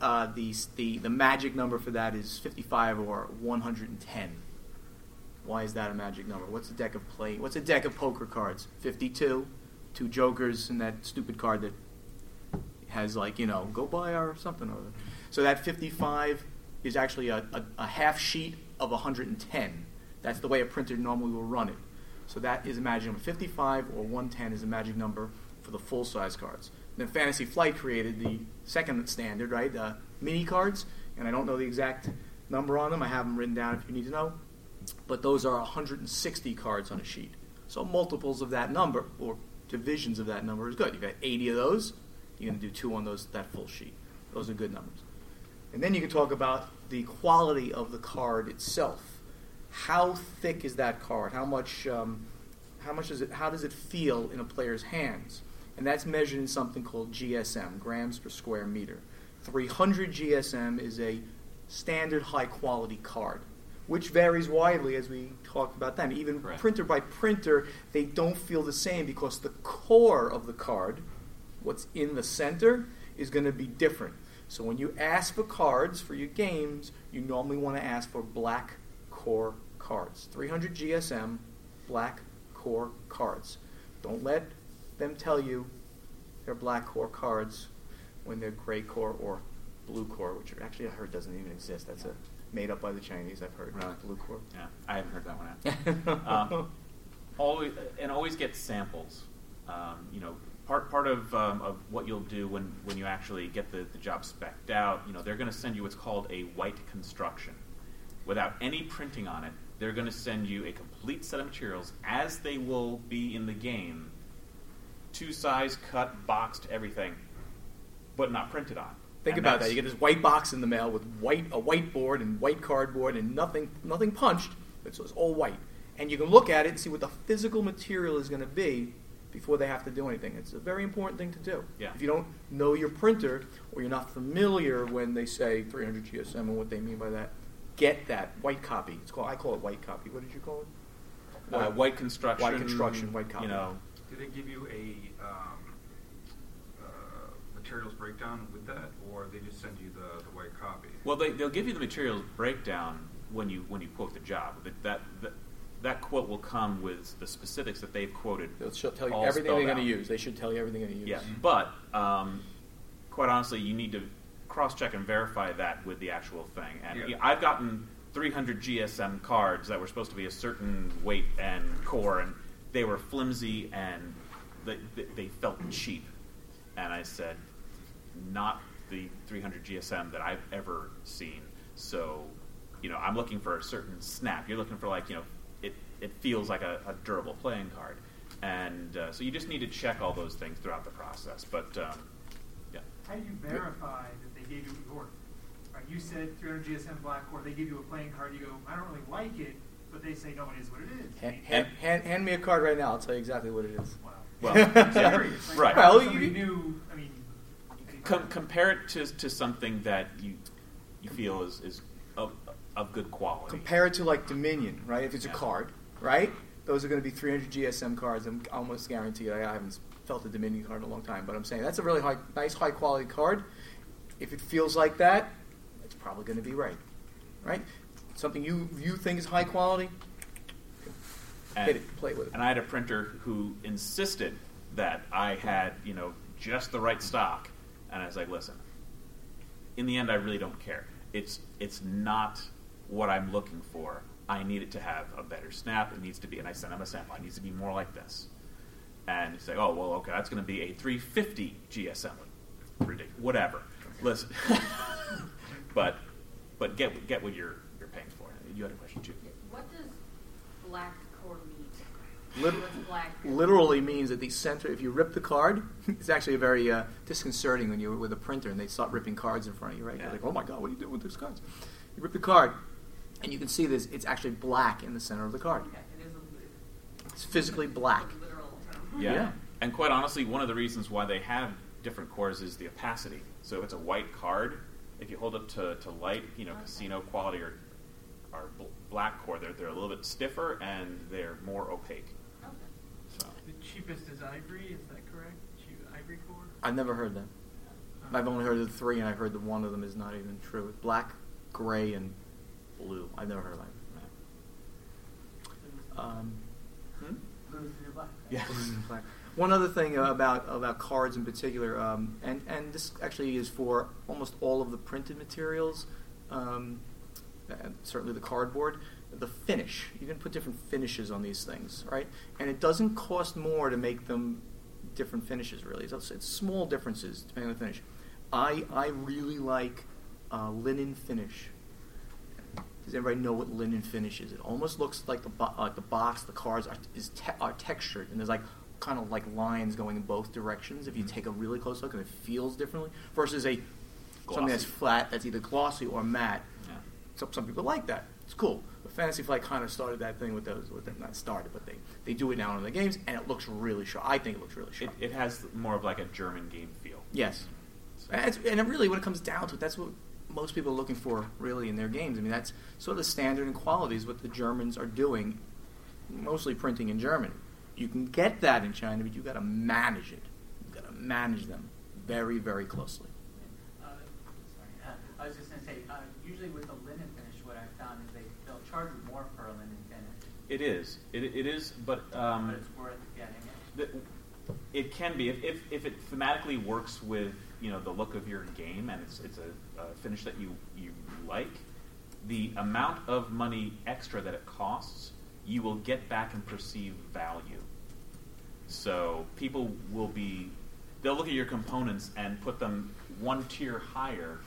uh, the, the, the magic number for that is 55 or 110. Why is that a magic number? What's a deck of play? What's a deck of poker cards? 52, two jokers, and that stupid card that has like you know go buy our something or other. So that 55 is actually a, a, a half sheet of 110. That's the way a printer normally will run it. So that is a magic number. 55 or 110 is a magic number for the full size cards. Then Fantasy Flight created the second standard, right? Uh, mini cards, and I don't know the exact number on them. I have them written down if you need to know. But those are 160 cards on a sheet. So multiples of that number, or divisions of that number, is good. You've got 80 of those. You're going to do two on those that full sheet. Those are good numbers. And then you can talk about the quality of the card itself. How thick is that card? How much? Um, how much does it? How does it feel in a player's hands? And that's measured in something called GSM, grams per square meter. 300 GSM is a standard high quality card, which varies widely as we talked about then. Even Correct. printer by printer, they don't feel the same because the core of the card, what's in the center, is going to be different. So when you ask for cards for your games, you normally want to ask for black core cards. 300 GSM, black core cards. Don't let them tell you they're black core cards when they're gray core or blue core, which actually I heard doesn't even exist. That's a made up by the Chinese. I've heard Really? blue core. Yeah, I haven't heard that one yet. um, always and always get samples. Um, you know, part part of um, of what you'll do when when you actually get the, the job specced out. You know, they're going to send you what's called a white construction, without any printing on it. They're going to send you a complete set of materials as they will be in the game, two size, cut, boxed, everything, but not printed on. Think And about that. You get this white box in the mail with white a whiteboard and white cardboard and nothing nothing punched. It's just all white, and you can look at it and see what the physical material is going to be before they have to do anything. It's a very important thing to do. Yeah. If you don't know your printer or you're not familiar when they say 300 GSM and what they mean by that, get that white copy. It's called I call it white copy. What did you call it? uh, white construction. White construction, white copy. You know, Do they give you a um, uh, materials breakdown with that, or they just send you the, the white copy? Well, they, they'll give you the materials breakdown when you when you quote the job. That that that, that quote will come with the specifics that they've quoted. They'll tell you everything they're going to use. They should tell you everything they're going to use. Yeah, but um, quite honestly, you need to cross check and verify that with the actual thing. And Yeah. I've gotten 300 GSM cards that were supposed to be a certain weight and core, and they were flimsy and they, they, they felt cheap. And I said, not the 300 GSM that I've ever seen. So, you know, I'm looking for a certain snap. You're looking for like, you know, it, it feels like a, a durable playing card. And uh, so you just need to check all those things throughout the process. But, um, yeah. How do you verify that they gave you your? Right, you said 300 GSM black core. They give you a playing card. You go, I don't really like it, but they say no, it is what it is. Hand, hand, hand, hand me a card right now. I'll tell you exactly what it is. Wow. Well, yeah, Like, right. Well, you- knew. I mean, Com- compare it to, to something that you you feel is, is of, of good quality. Compare it to like Dominion, right? If it's Yeah. a card, right? Those are going to be 300 GSM cards. I'm almost guaranteed. I haven't felt a Dominion card in a long time, but I'm saying that's a really high, nice, high quality card. If it feels like that, it's probably going to be right, right? Something you you think is high quality, and, hit it, play with it. and I had a printer who insisted that I had, you know, just the right stock. And I was like, listen, in the end, I really don't care. It's it's not what I'm looking for. I need it to have a better snap. It needs to be, and I sent him a sample. It needs to be more like this. And he's like, oh well, okay, that's going to be a 350 GSM. Ridiculous. Whatever. Listen, but but get get what you're you're paying for. You had a question too. What does black core mean? Lit- black? literally means that the center, if you rip the card, it's actually very uh, disconcerting when you're with a printer and they start ripping cards in front of you, right? You're like, oh my God, what are you doing with these cards? You rip the card, and you can see this, it's actually black in the center of the card. Okay, it is a, It's physically black. a literal term. Yeah. Yeah. And quite honestly, one of the reasons why they have different cores is the opacity. So if it's a white card, if you hold up to, to light, you know, casino quality or are bl- black core. They're they're a little bit stiffer and they're more opaque. So The cheapest is ivory, is that correct? Cheap ivory core? I've never heard that. I've only heard of the three, and I've heard that one of them is not even true. Black, gray, and blue. I've never heard of that. Um, hmm? Blues to the black. One other thing about about cards in particular, um, and and this actually is for almost all of the printed materials, um, certainly the cardboard. The finish, you can put different finishes on these things, right? And it doesn't cost more to make them different finishes. Really, it's, it's small differences depending on the finish. I I really like uh, linen finish. Does anybody know what linen finish is? It almost looks like the bo- like the box, the cards are is te- are textured, and there's like kind of like lines going in both directions. If you mm-hmm. take a really close look, and it feels differently versus a something that's flat, that's either glossy or matte. Yeah. Some some people like that. It's cool. But Fantasy Flight kind of started that thing with those. With them, not started, but they they do it now in the games, and it looks really sharp. I think it looks really it, sharp. it has more of like a German game feel. Yes. So- And, it's, and it really, when it comes down to it, that's what most people are looking for, really, in their games. I mean, that's sort of the standard and qualities what the Germans are doing, mostly printing in Germany. You can get that in China, but you've got to manage it. You've got to manage them very, very closely. Uh, sorry, uh, I was just going to say, uh, usually with the linen finish, what I've found is they, they'll charge you more for a linen finish, It is. It, it is, but um, but it's worth getting it. the, it can be if, if, if it thematically works with you know the look of your game and it's it's a, a finish that you you like. The amount of money extra that it costs, you will get back and perceive value. So people will be they'll look at your components and put them one tier higher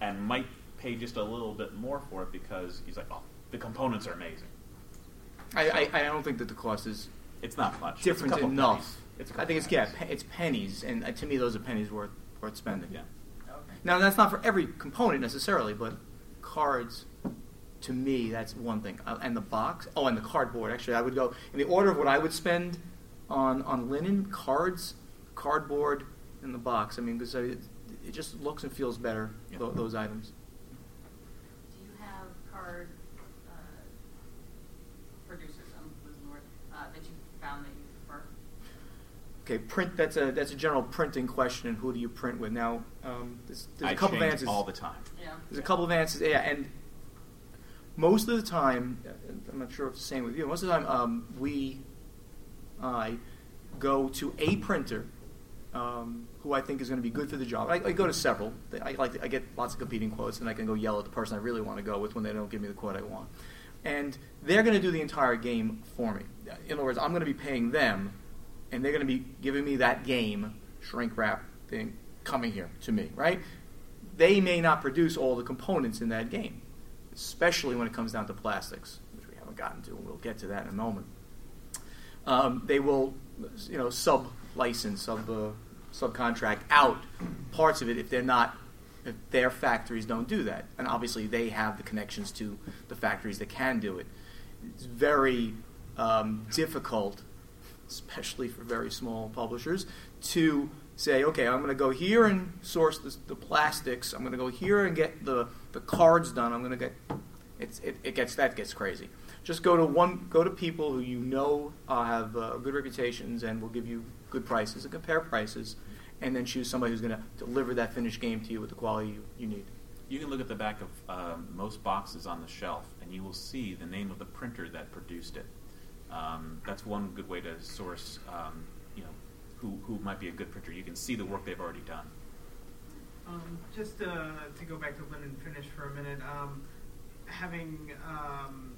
and might pay just a little bit more for it because he's like, oh, the components are amazing. I, I, I don't think that the cost is It's not much. Different couple enough. pennies. It's a I think it's yeah, pe- it's pennies, and uh, to me, those are pennies worth worth spending. Yeah. Okay. Now that's not for every component necessarily, but cards, to me, that's one thing. Uh, and the box, oh, and the cardboard. Actually, I would go in the order of what I would spend on on linen, cards, cardboard, and the box. I mean, because it, it just looks and feels better. Yeah. tho- those items. Do you have card uh, producers, um, the word, uh, that you found that you prefer? Okay, print. That's a that's a general printing question, and who do you print with? Now, um, there's, there's I a couple of change answers. all the time. Yeah. There's a couple of answers, yeah, and most of the time, I'm not sure if it's the same with you. Most of the time, um, we, I, go to a printer um, who I think is going to be good for the job. I, I go to several. I like I get lots of competing quotes, and I can go yell at the person I really want to go with when they don't give me the quote I want. And they're going to do the entire game for me. In other words, I'm going to be paying them, and they're going to be giving me that game shrink wrap thing coming here to me, right? They may not produce all the components in that game, especially when it comes down to plastics, which we haven't gotten to, and we'll get to that in a moment. Um, they will, you know, sub license, sub uh, subcontract out parts of it if they're not, if their factories don't do that, and obviously they have the connections to the factories that can do it. It's very um, difficult, especially for very small publishers, to say, okay, I'm going to go here and source the, the plastics. I'm going to go here and get the, the cards done. I'm going to get it's, it, it gets that gets crazy. Just go to one go to people who you know uh, have uh, good reputations and will give you good prices and compare prices, and then choose somebody who's going to deliver that finished game to you with the quality you, you need. You can look at the back of um, most boxes on the shelf, and you will see the name of the printer that produced it. Um, that's one good way to source, um, you know, who, who might be a good printer. You can see the work they've already done. Um, just uh, to go back to linen finish for a minute, um, having um,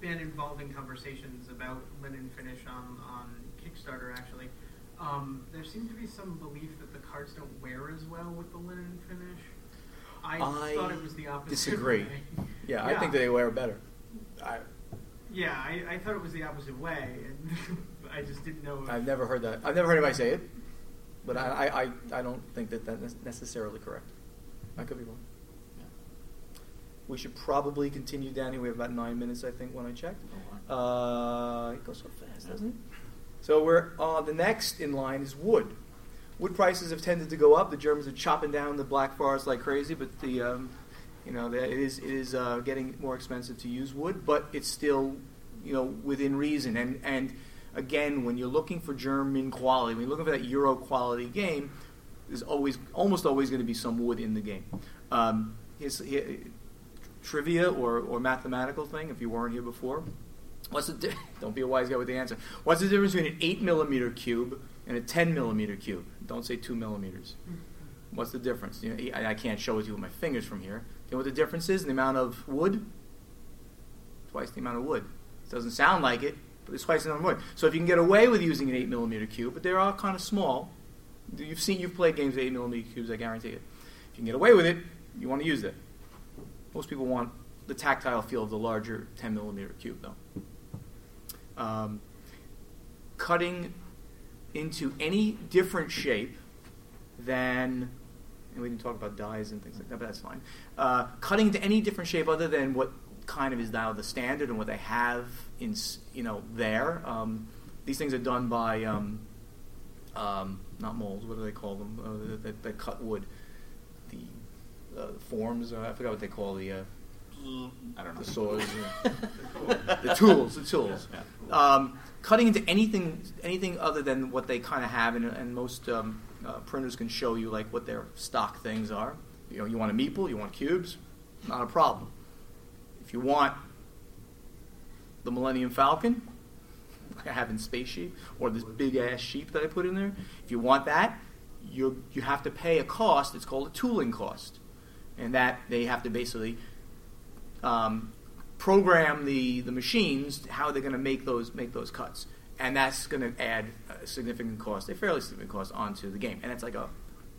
been involved in conversations about linen finish on, on Kickstarter, actually, um, there seems to be some belief that the cards don't wear as well with the linen finish. I, I thought it was the opposite. disagree. way. Yeah, I think they wear better. I, Yeah, I, I thought it was the opposite way, and I just didn't know. I've never heard that. I've never heard anybody say it, but I, I, I, don't think that that's necessarily correct. I could be wrong. We should probably continue down here. We have about nine minutes, I think, when I checked. Uh, it goes so fast, doesn't it? So we're uh, the next in line is wood. wood prices have tended to go up. The Germans are chopping down the Black Forest like crazy, but the um, you know the, it is it is uh, getting more expensive to use wood, but it's still you know within reason. And and again, when you're looking for German quality, when you're looking for that Euro quality game, there's always almost always going to be some wood in the game. Um, here, trivia or, or mathematical thing, if you weren't here before. What's the di- don't be a wise guy with the answer. What's the difference between an eight millimeter cube and a ten millimeter cube? Don't say two millimeters. What's the difference? You know, I, I can't show it to you with my fingers from here. You know what the difference is in the amount of wood? Twice the amount of wood. It doesn't sound like it, but it's twice the amount of. So if you can get away with using an eight millimeter cube, but they're all kind of small. You've seen, you've played games with eight millimeter cubes. I guarantee it. If you can get away with it, you want to use it. Most people want the tactile feel of the larger 10 millimeter cube, though. Um, cutting into any different shape than, and we didn't talk about dies and things like that, but that's fine. Uh, cutting into any different shape other than what kind of is now the standard and what they have in, you know, there. Um, these things are done by, um, um, not molds, what do they call them? Uh, that, that, cut wood. The uh, forms, uh, I forgot what they call the. Uh, I don't know. the saws, the tools, the tools. Um, cutting into anything, anything other than what they kind of have, and, and most um, uh, printers can show you like what their stock things are. You know, you want a meeple, you want cubes, not a problem. If you want the Millennium Falcon, like I have in Space Sheep, or this big ass sheep that I put in there, if you want that, you you have to pay a cost. It's called a tooling cost, and that they have to basically um, program the, the machines how they're going to make those make those cuts, and that's going to add a significant cost, a fairly significant cost, onto the game, and it's like a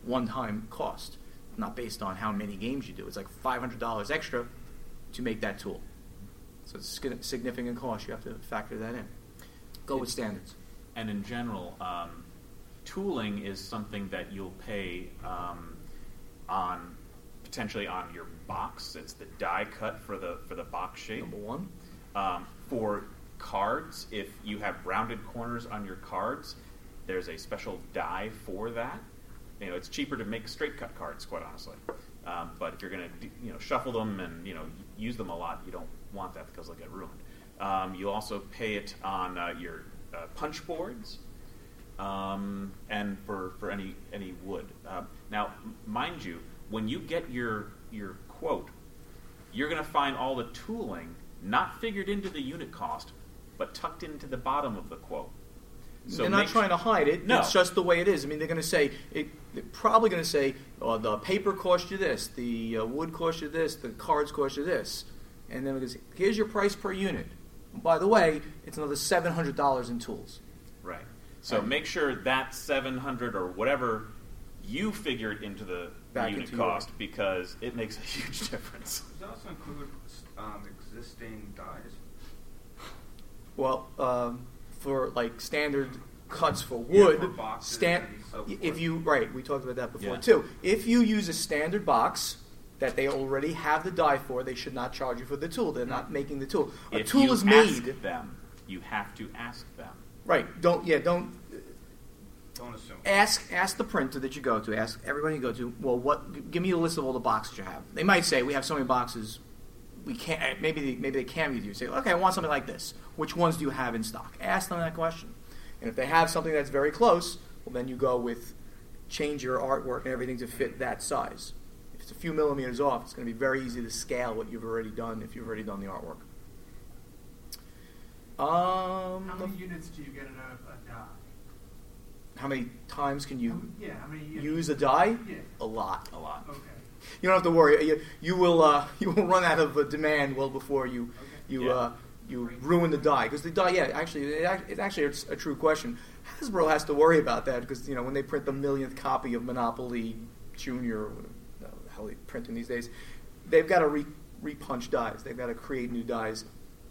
one time cost, not based on how many games you do. It's like five hundred dollars extra to make that tool, so it's a significant cost. You have to factor that in. Go with standards. And in general, um, tooling is something that you'll pay um, on potentially on your box. It's the die cut for the for the box shape. Number one. Um, for cards, if you have rounded corners on your cards, there's a special die for that. You know, it's cheaper to make straight cut cards, quite honestly. Um, but if you're going to, you know, shuffle them and you know use them a lot, you don't want that because they'll get ruined. Um, you also pay it on uh, your uh, punch boards um, and for, for any any wood. Uh, now, mind you, when you get your your quote, you're going to find all the tooling not figured into the unit cost, but tucked into the bottom of the quote. They're not make trying to hide it. No. It's just the way it is. I mean, they're going to say it. They're probably going to say, oh, the paper cost you this, the uh, wood cost you this, the cards cost you this, and then because here's your price per unit. And by the way, it's another seven hundred dollars in tools. Right. So make sure that 700 or whatever you figured into the Back unit into your- cost because it makes a huge difference. Does that also include um, existing dies? Well, um, for like standard cuts for Yeah, wood, for boxes stand, and so if you right, we talked about that before Yeah. too. If you use a standard box that they already have the die for, they should not charge you for the tool. They're not mm-hmm. making the tool. A if tool you is ask made. them, you have to ask them. Right. Don't yeah. Don't Don't assume. ask ask the printer that you go to. Ask everybody you go to. Well, what? g- Give me a list of all the boxes you have. They might say we have so many boxes. We can't. Maybe they, maybe they can with you. Say, okay, I want something like this. Which ones do you have in stock? Ask them that question. And if they have something that's very close, well, then you go with change your artwork and everything to fit that size. If it's a few millimeters off, it's going to be very easy to scale what you've already done if you've already done the artwork. Um, How many units do you get in a, a die? how many times can you yeah, how many use a die? Yeah. A lot. A lot. Okay. You don't have to worry. You, you will uh, you will run out of uh, demand well before you you Yeah. uh, you ruin the die because the die. Yeah, actually, it, it's actually a, a true question. Hasbro has to worry about that because you know when they print the millionth copy of Monopoly Junior, the hell they printing these days, they've got to re, repunch dies. They've got to create new dies,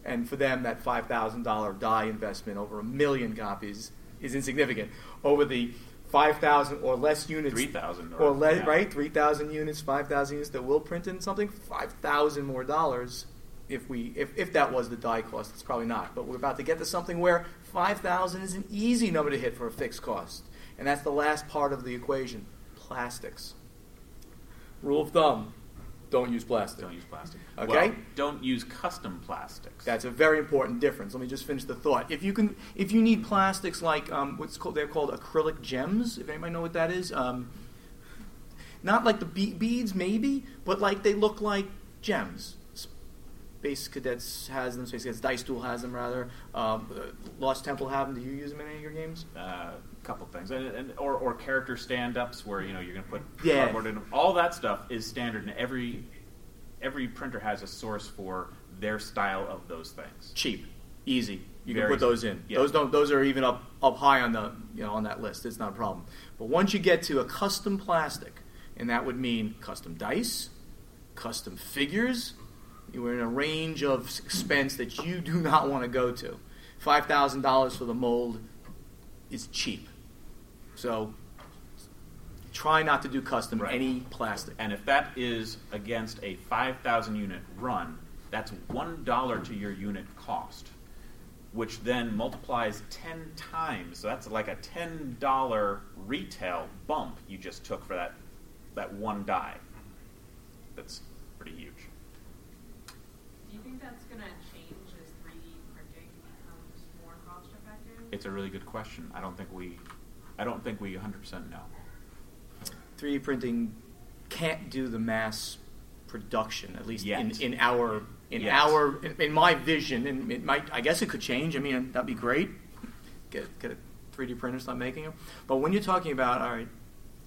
and for them that five thousand dollar die investment over a million copies is insignificant. Over the five thousand or less units, 3,000 or or- less, yeah. right? Three thousand units, five thousand units that will print in something, five thousand more dollars. If we, if, if that was the die cost, it's probably not. But we're about to get to something where five thousand is an easy number to hit for a fixed cost. And that's the last part of the equation plastics. Rule of thumb don't use plastic. Don't use plastic. Okay? Well, don't use custom plastics. That's a very important difference. Let me just finish the thought. If you can, if you need plastics like um, what's called, they're called acrylic gems. If anybody know what that is, um, not like the be- beads, maybe, but like they look like gems. Space Cadets has them. Space Cadets Dice Duel has them rather. Um, uh, Lost Temple have them. Do you use them in any of your games? a couple things, and, and or, or character stand-ups where you know you're going to put Yeah. cardboard in them. All that stuff is standard, and every every printer has a source for their style of those things. Cheap, easy. You Very can put those in. yeah. Those don't. Those are even up up high on the you know on that list. It's not a problem. But once you get to a custom plastic, and that would mean custom dice, custom figures, you are in a range of expense that you do not want to go to. Five thousand dollars for the mold is cheap. So try not to do custom Right. any plastic. And if that is against a 5,000 unit run, that's $1 to your unit cost, which then multiplies 10 times. So that's like a $10 retail bump you just took for that, that one die. That's pretty huge. Do you think that's going to change as 3D printing becomes more cost effective? It's a really good question. I don't think we, I don't think we 100% know. 3D printing can't do the mass production, at least in, Yet. in our in Yet. our in, in my vision, and it might. I guess it could change. I mean, that'd be great. Get get a 3D printer, start making them. But when you're talking about all right,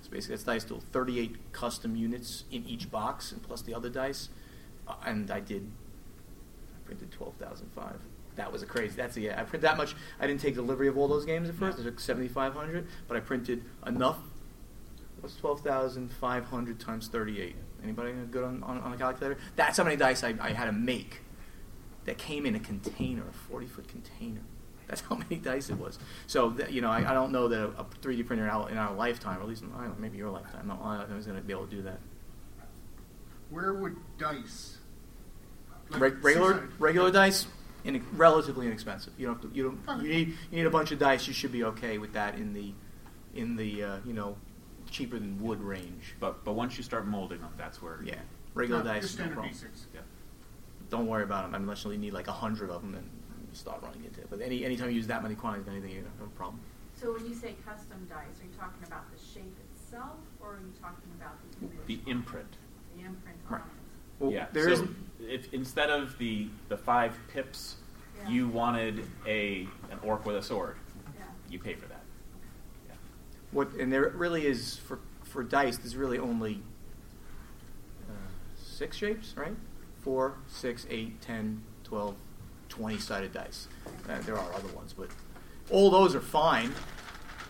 so basically it's dice duel, 38 custom units in each box, and plus the other dice, uh, and I did. I printed 12,005. That was a crazy. That's a yeah. I printed that much. I didn't take delivery of all those games at first. I took 7,500, but I printed enough What's twelve thousand five hundred times thirty-eight? Anybody good on, on, on a calculator? That's how many dice I, I had to make. That came in a container, a forty-foot container. That's how many dice it was. So that, you know, I, I don't know that a three D printer in our, in our lifetime, or at least in, I don't know, maybe your lifetime, no, I was going to be able to do that. Where would dice? like Reg- regular 600? regular dice, in, relatively inexpensive. You don't have to, you don't you need you need a bunch of dice. You should be okay with that in the in the uh, you know cheaper than wood range. But but once you start molding them, that's where Yeah, regular No, dice, your no standard problem. basics. Yeah. Don't worry about them I mean, unless you need like a hundred of them, and you start running into it. But any anytime you use that many quantities of anything, you don't have a problem. So when you say custom dice, are you talking about the shape itself, or are you talking about the image? the imprint. The imprint Right. Well, yeah. there so isn't- if instead of the the five pips, Yeah. you wanted a an orc with a sword, Yeah. you pay for that. Yeah. what, and there really is for for dice. There's really only uh, six shapes, right? Four, six, eight, ten, twelve, twenty sided dice. Uh, there are other ones, but all those are fine.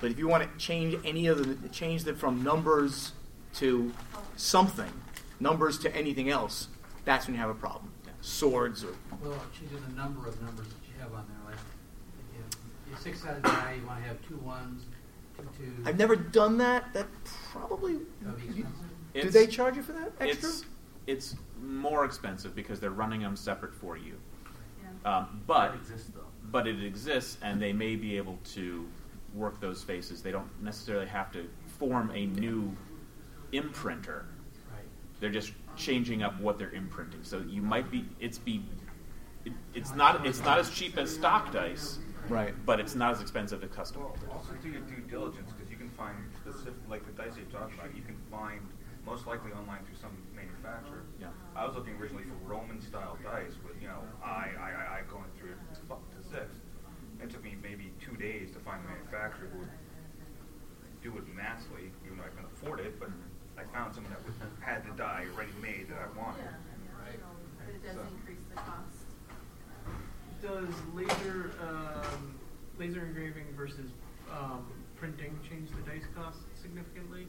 But if you want to change any of the change them from numbers to something, numbers to anything else, that's when you have a problem. Swords or Well, choosing the number of numbers that you have on there, like, if you have a six-sided die, you wanna have two ones, two twos. I've never done that. That probably. You- do they charge you for that extra? It's it's more expensive because they're running them separate for you. Yeah. Um, but That exists, though. but it exists, and they may be able to work those spaces. They don't necessarily have to form a new imprinter. Right. They're just changing up what they're imprinting. So you might be it's be it, it's not it's not as cheap as stock dice, Right. but it's not as expensive as custom. Well, also do your due diligence because you can find specific, like the dice you talked about, you can find most likely online through some manufacturer. Yeah. I was looking originally for Roman style dice with you know I I, I, I going through it to, fu- to six. It took me maybe two days to find a manufacturer who would do it massively, even though I couldn't afford it. But I found someone that would, had the die ready made that I wanted. Yeah. But it does So- increase the cost. Does laser um, laser engraving versus um, printing change the dice cost significantly?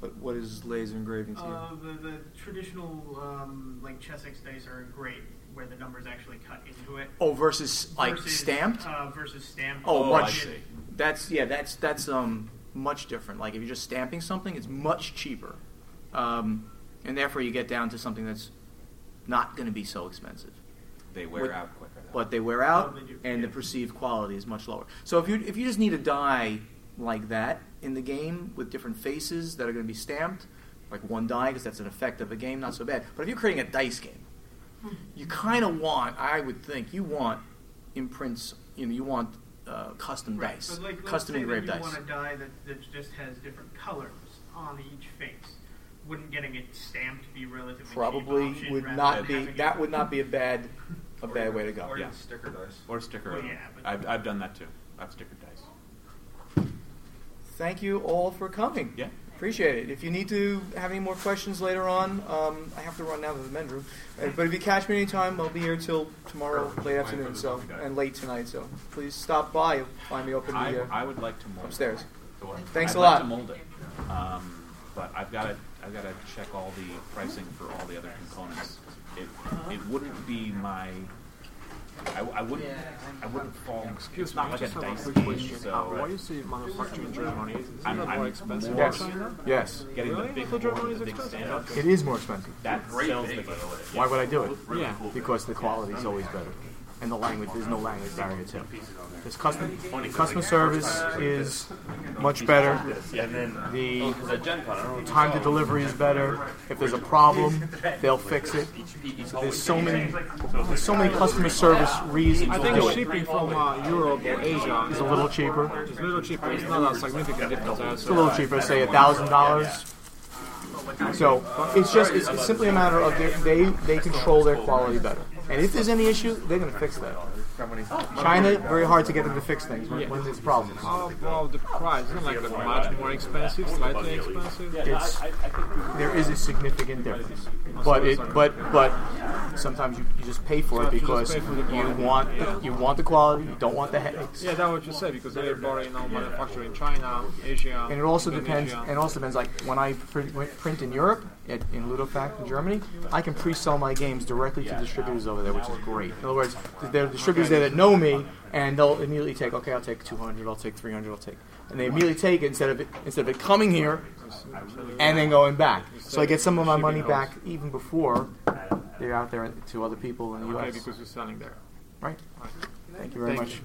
But what is laser engraving to you? Uh, the, the traditional um, like Chessex dice are great, where the numbers actually cut into it. Oh, versus like versus, stamped? Uh, versus stamped. oh, Oh, I much. see. That's yeah. That's that's um much different. Like if you're just stamping something, it's much cheaper, um, and therefore you get down to something that's not going to be so expensive. They wear What- out quicker. Though. But they wear out, they do, and the perceived quality is much lower. So if you if you just need a die like that in the game with different faces that are going to be stamped, like one die, because that's an effect of a game, not so bad. But if you're creating a dice game, you kind of want, I would think, you want imprints. You know, you want uh, custom Right, dice, but like, custom engraved that you want a die that, that just has different colors on each face. Wouldn't getting it stamped be relatively cheap Probably option would rather not than be. having That it- would not be a bad, a bad way to go. Or Yeah. even sticker dice. Or sticker. Well, yeah, but- I've, I've done that too. I've stickered dice. Thank you all for coming. Yeah. Appreciate it. If you need to have any more questions later on, um, I have to run now to the men's room. Uh, but if you catch me anytime, I'll be here till tomorrow late afternoon, so and late tonight. So please stop by. You'll find me open I, the, uh, I would like to mold upstairs. The what? Thanks I'd a like lot. to mold it, um, but I've got to I've got to check all the pricing for all the other components. It it wouldn't be my. I, I wouldn't. I wouldn't fall. Excuse it's not me, like a just have a quick game, question. so Uh, why you say manufactured in Germany? Isn't I'm, that I'm more expensive more- in China? Yes. Getting Really? the big I thought Germany is the big expensive. stand-up. It is more expensive. That sells the game. Why would I do it? Yeah. Because the quality is always better, and the language there's no language barrier too. This customer customer service is much better. The time to delivery is better. If there's a problem, they'll fix it. There's so many there's so many customer service reasons I to think do it. shipping from uh, Europe or Asia It's a little cheaper. It's a little cheaper. It's not a significant difference. It's a little cheaper, say a thousand dollars. So it's just it's, it's simply a matter of their, they they control their quality better. And if there's any issue, they're going to fix that. China, very hard to get them to fix things when, when there's problems. Oh, How about the price? Isn't like much more expensive, slightly expensive? It's there is a significant difference, but it but but sometimes you, you just pay for it because pay for the you quality. want you want the quality, you don't want the headaches. Yeah, that's what you said because everybody you know manufacture in China, Asia. And it also depends. And also depends. Like when I pr- print in Europe, at, in Ludofact in Germany, I can pre-sell my games directly to distributors over there, which is great. In other words, there are distributors there that know me, and they'll immediately take. Okay, I'll take 200. I'll take 300. I'll take. And they immediately take it instead of it instead of it coming here and then going back. So I get some of my money back even before they're out there to other people in the U.S. because you're selling there. Right. Thank you very Thank much.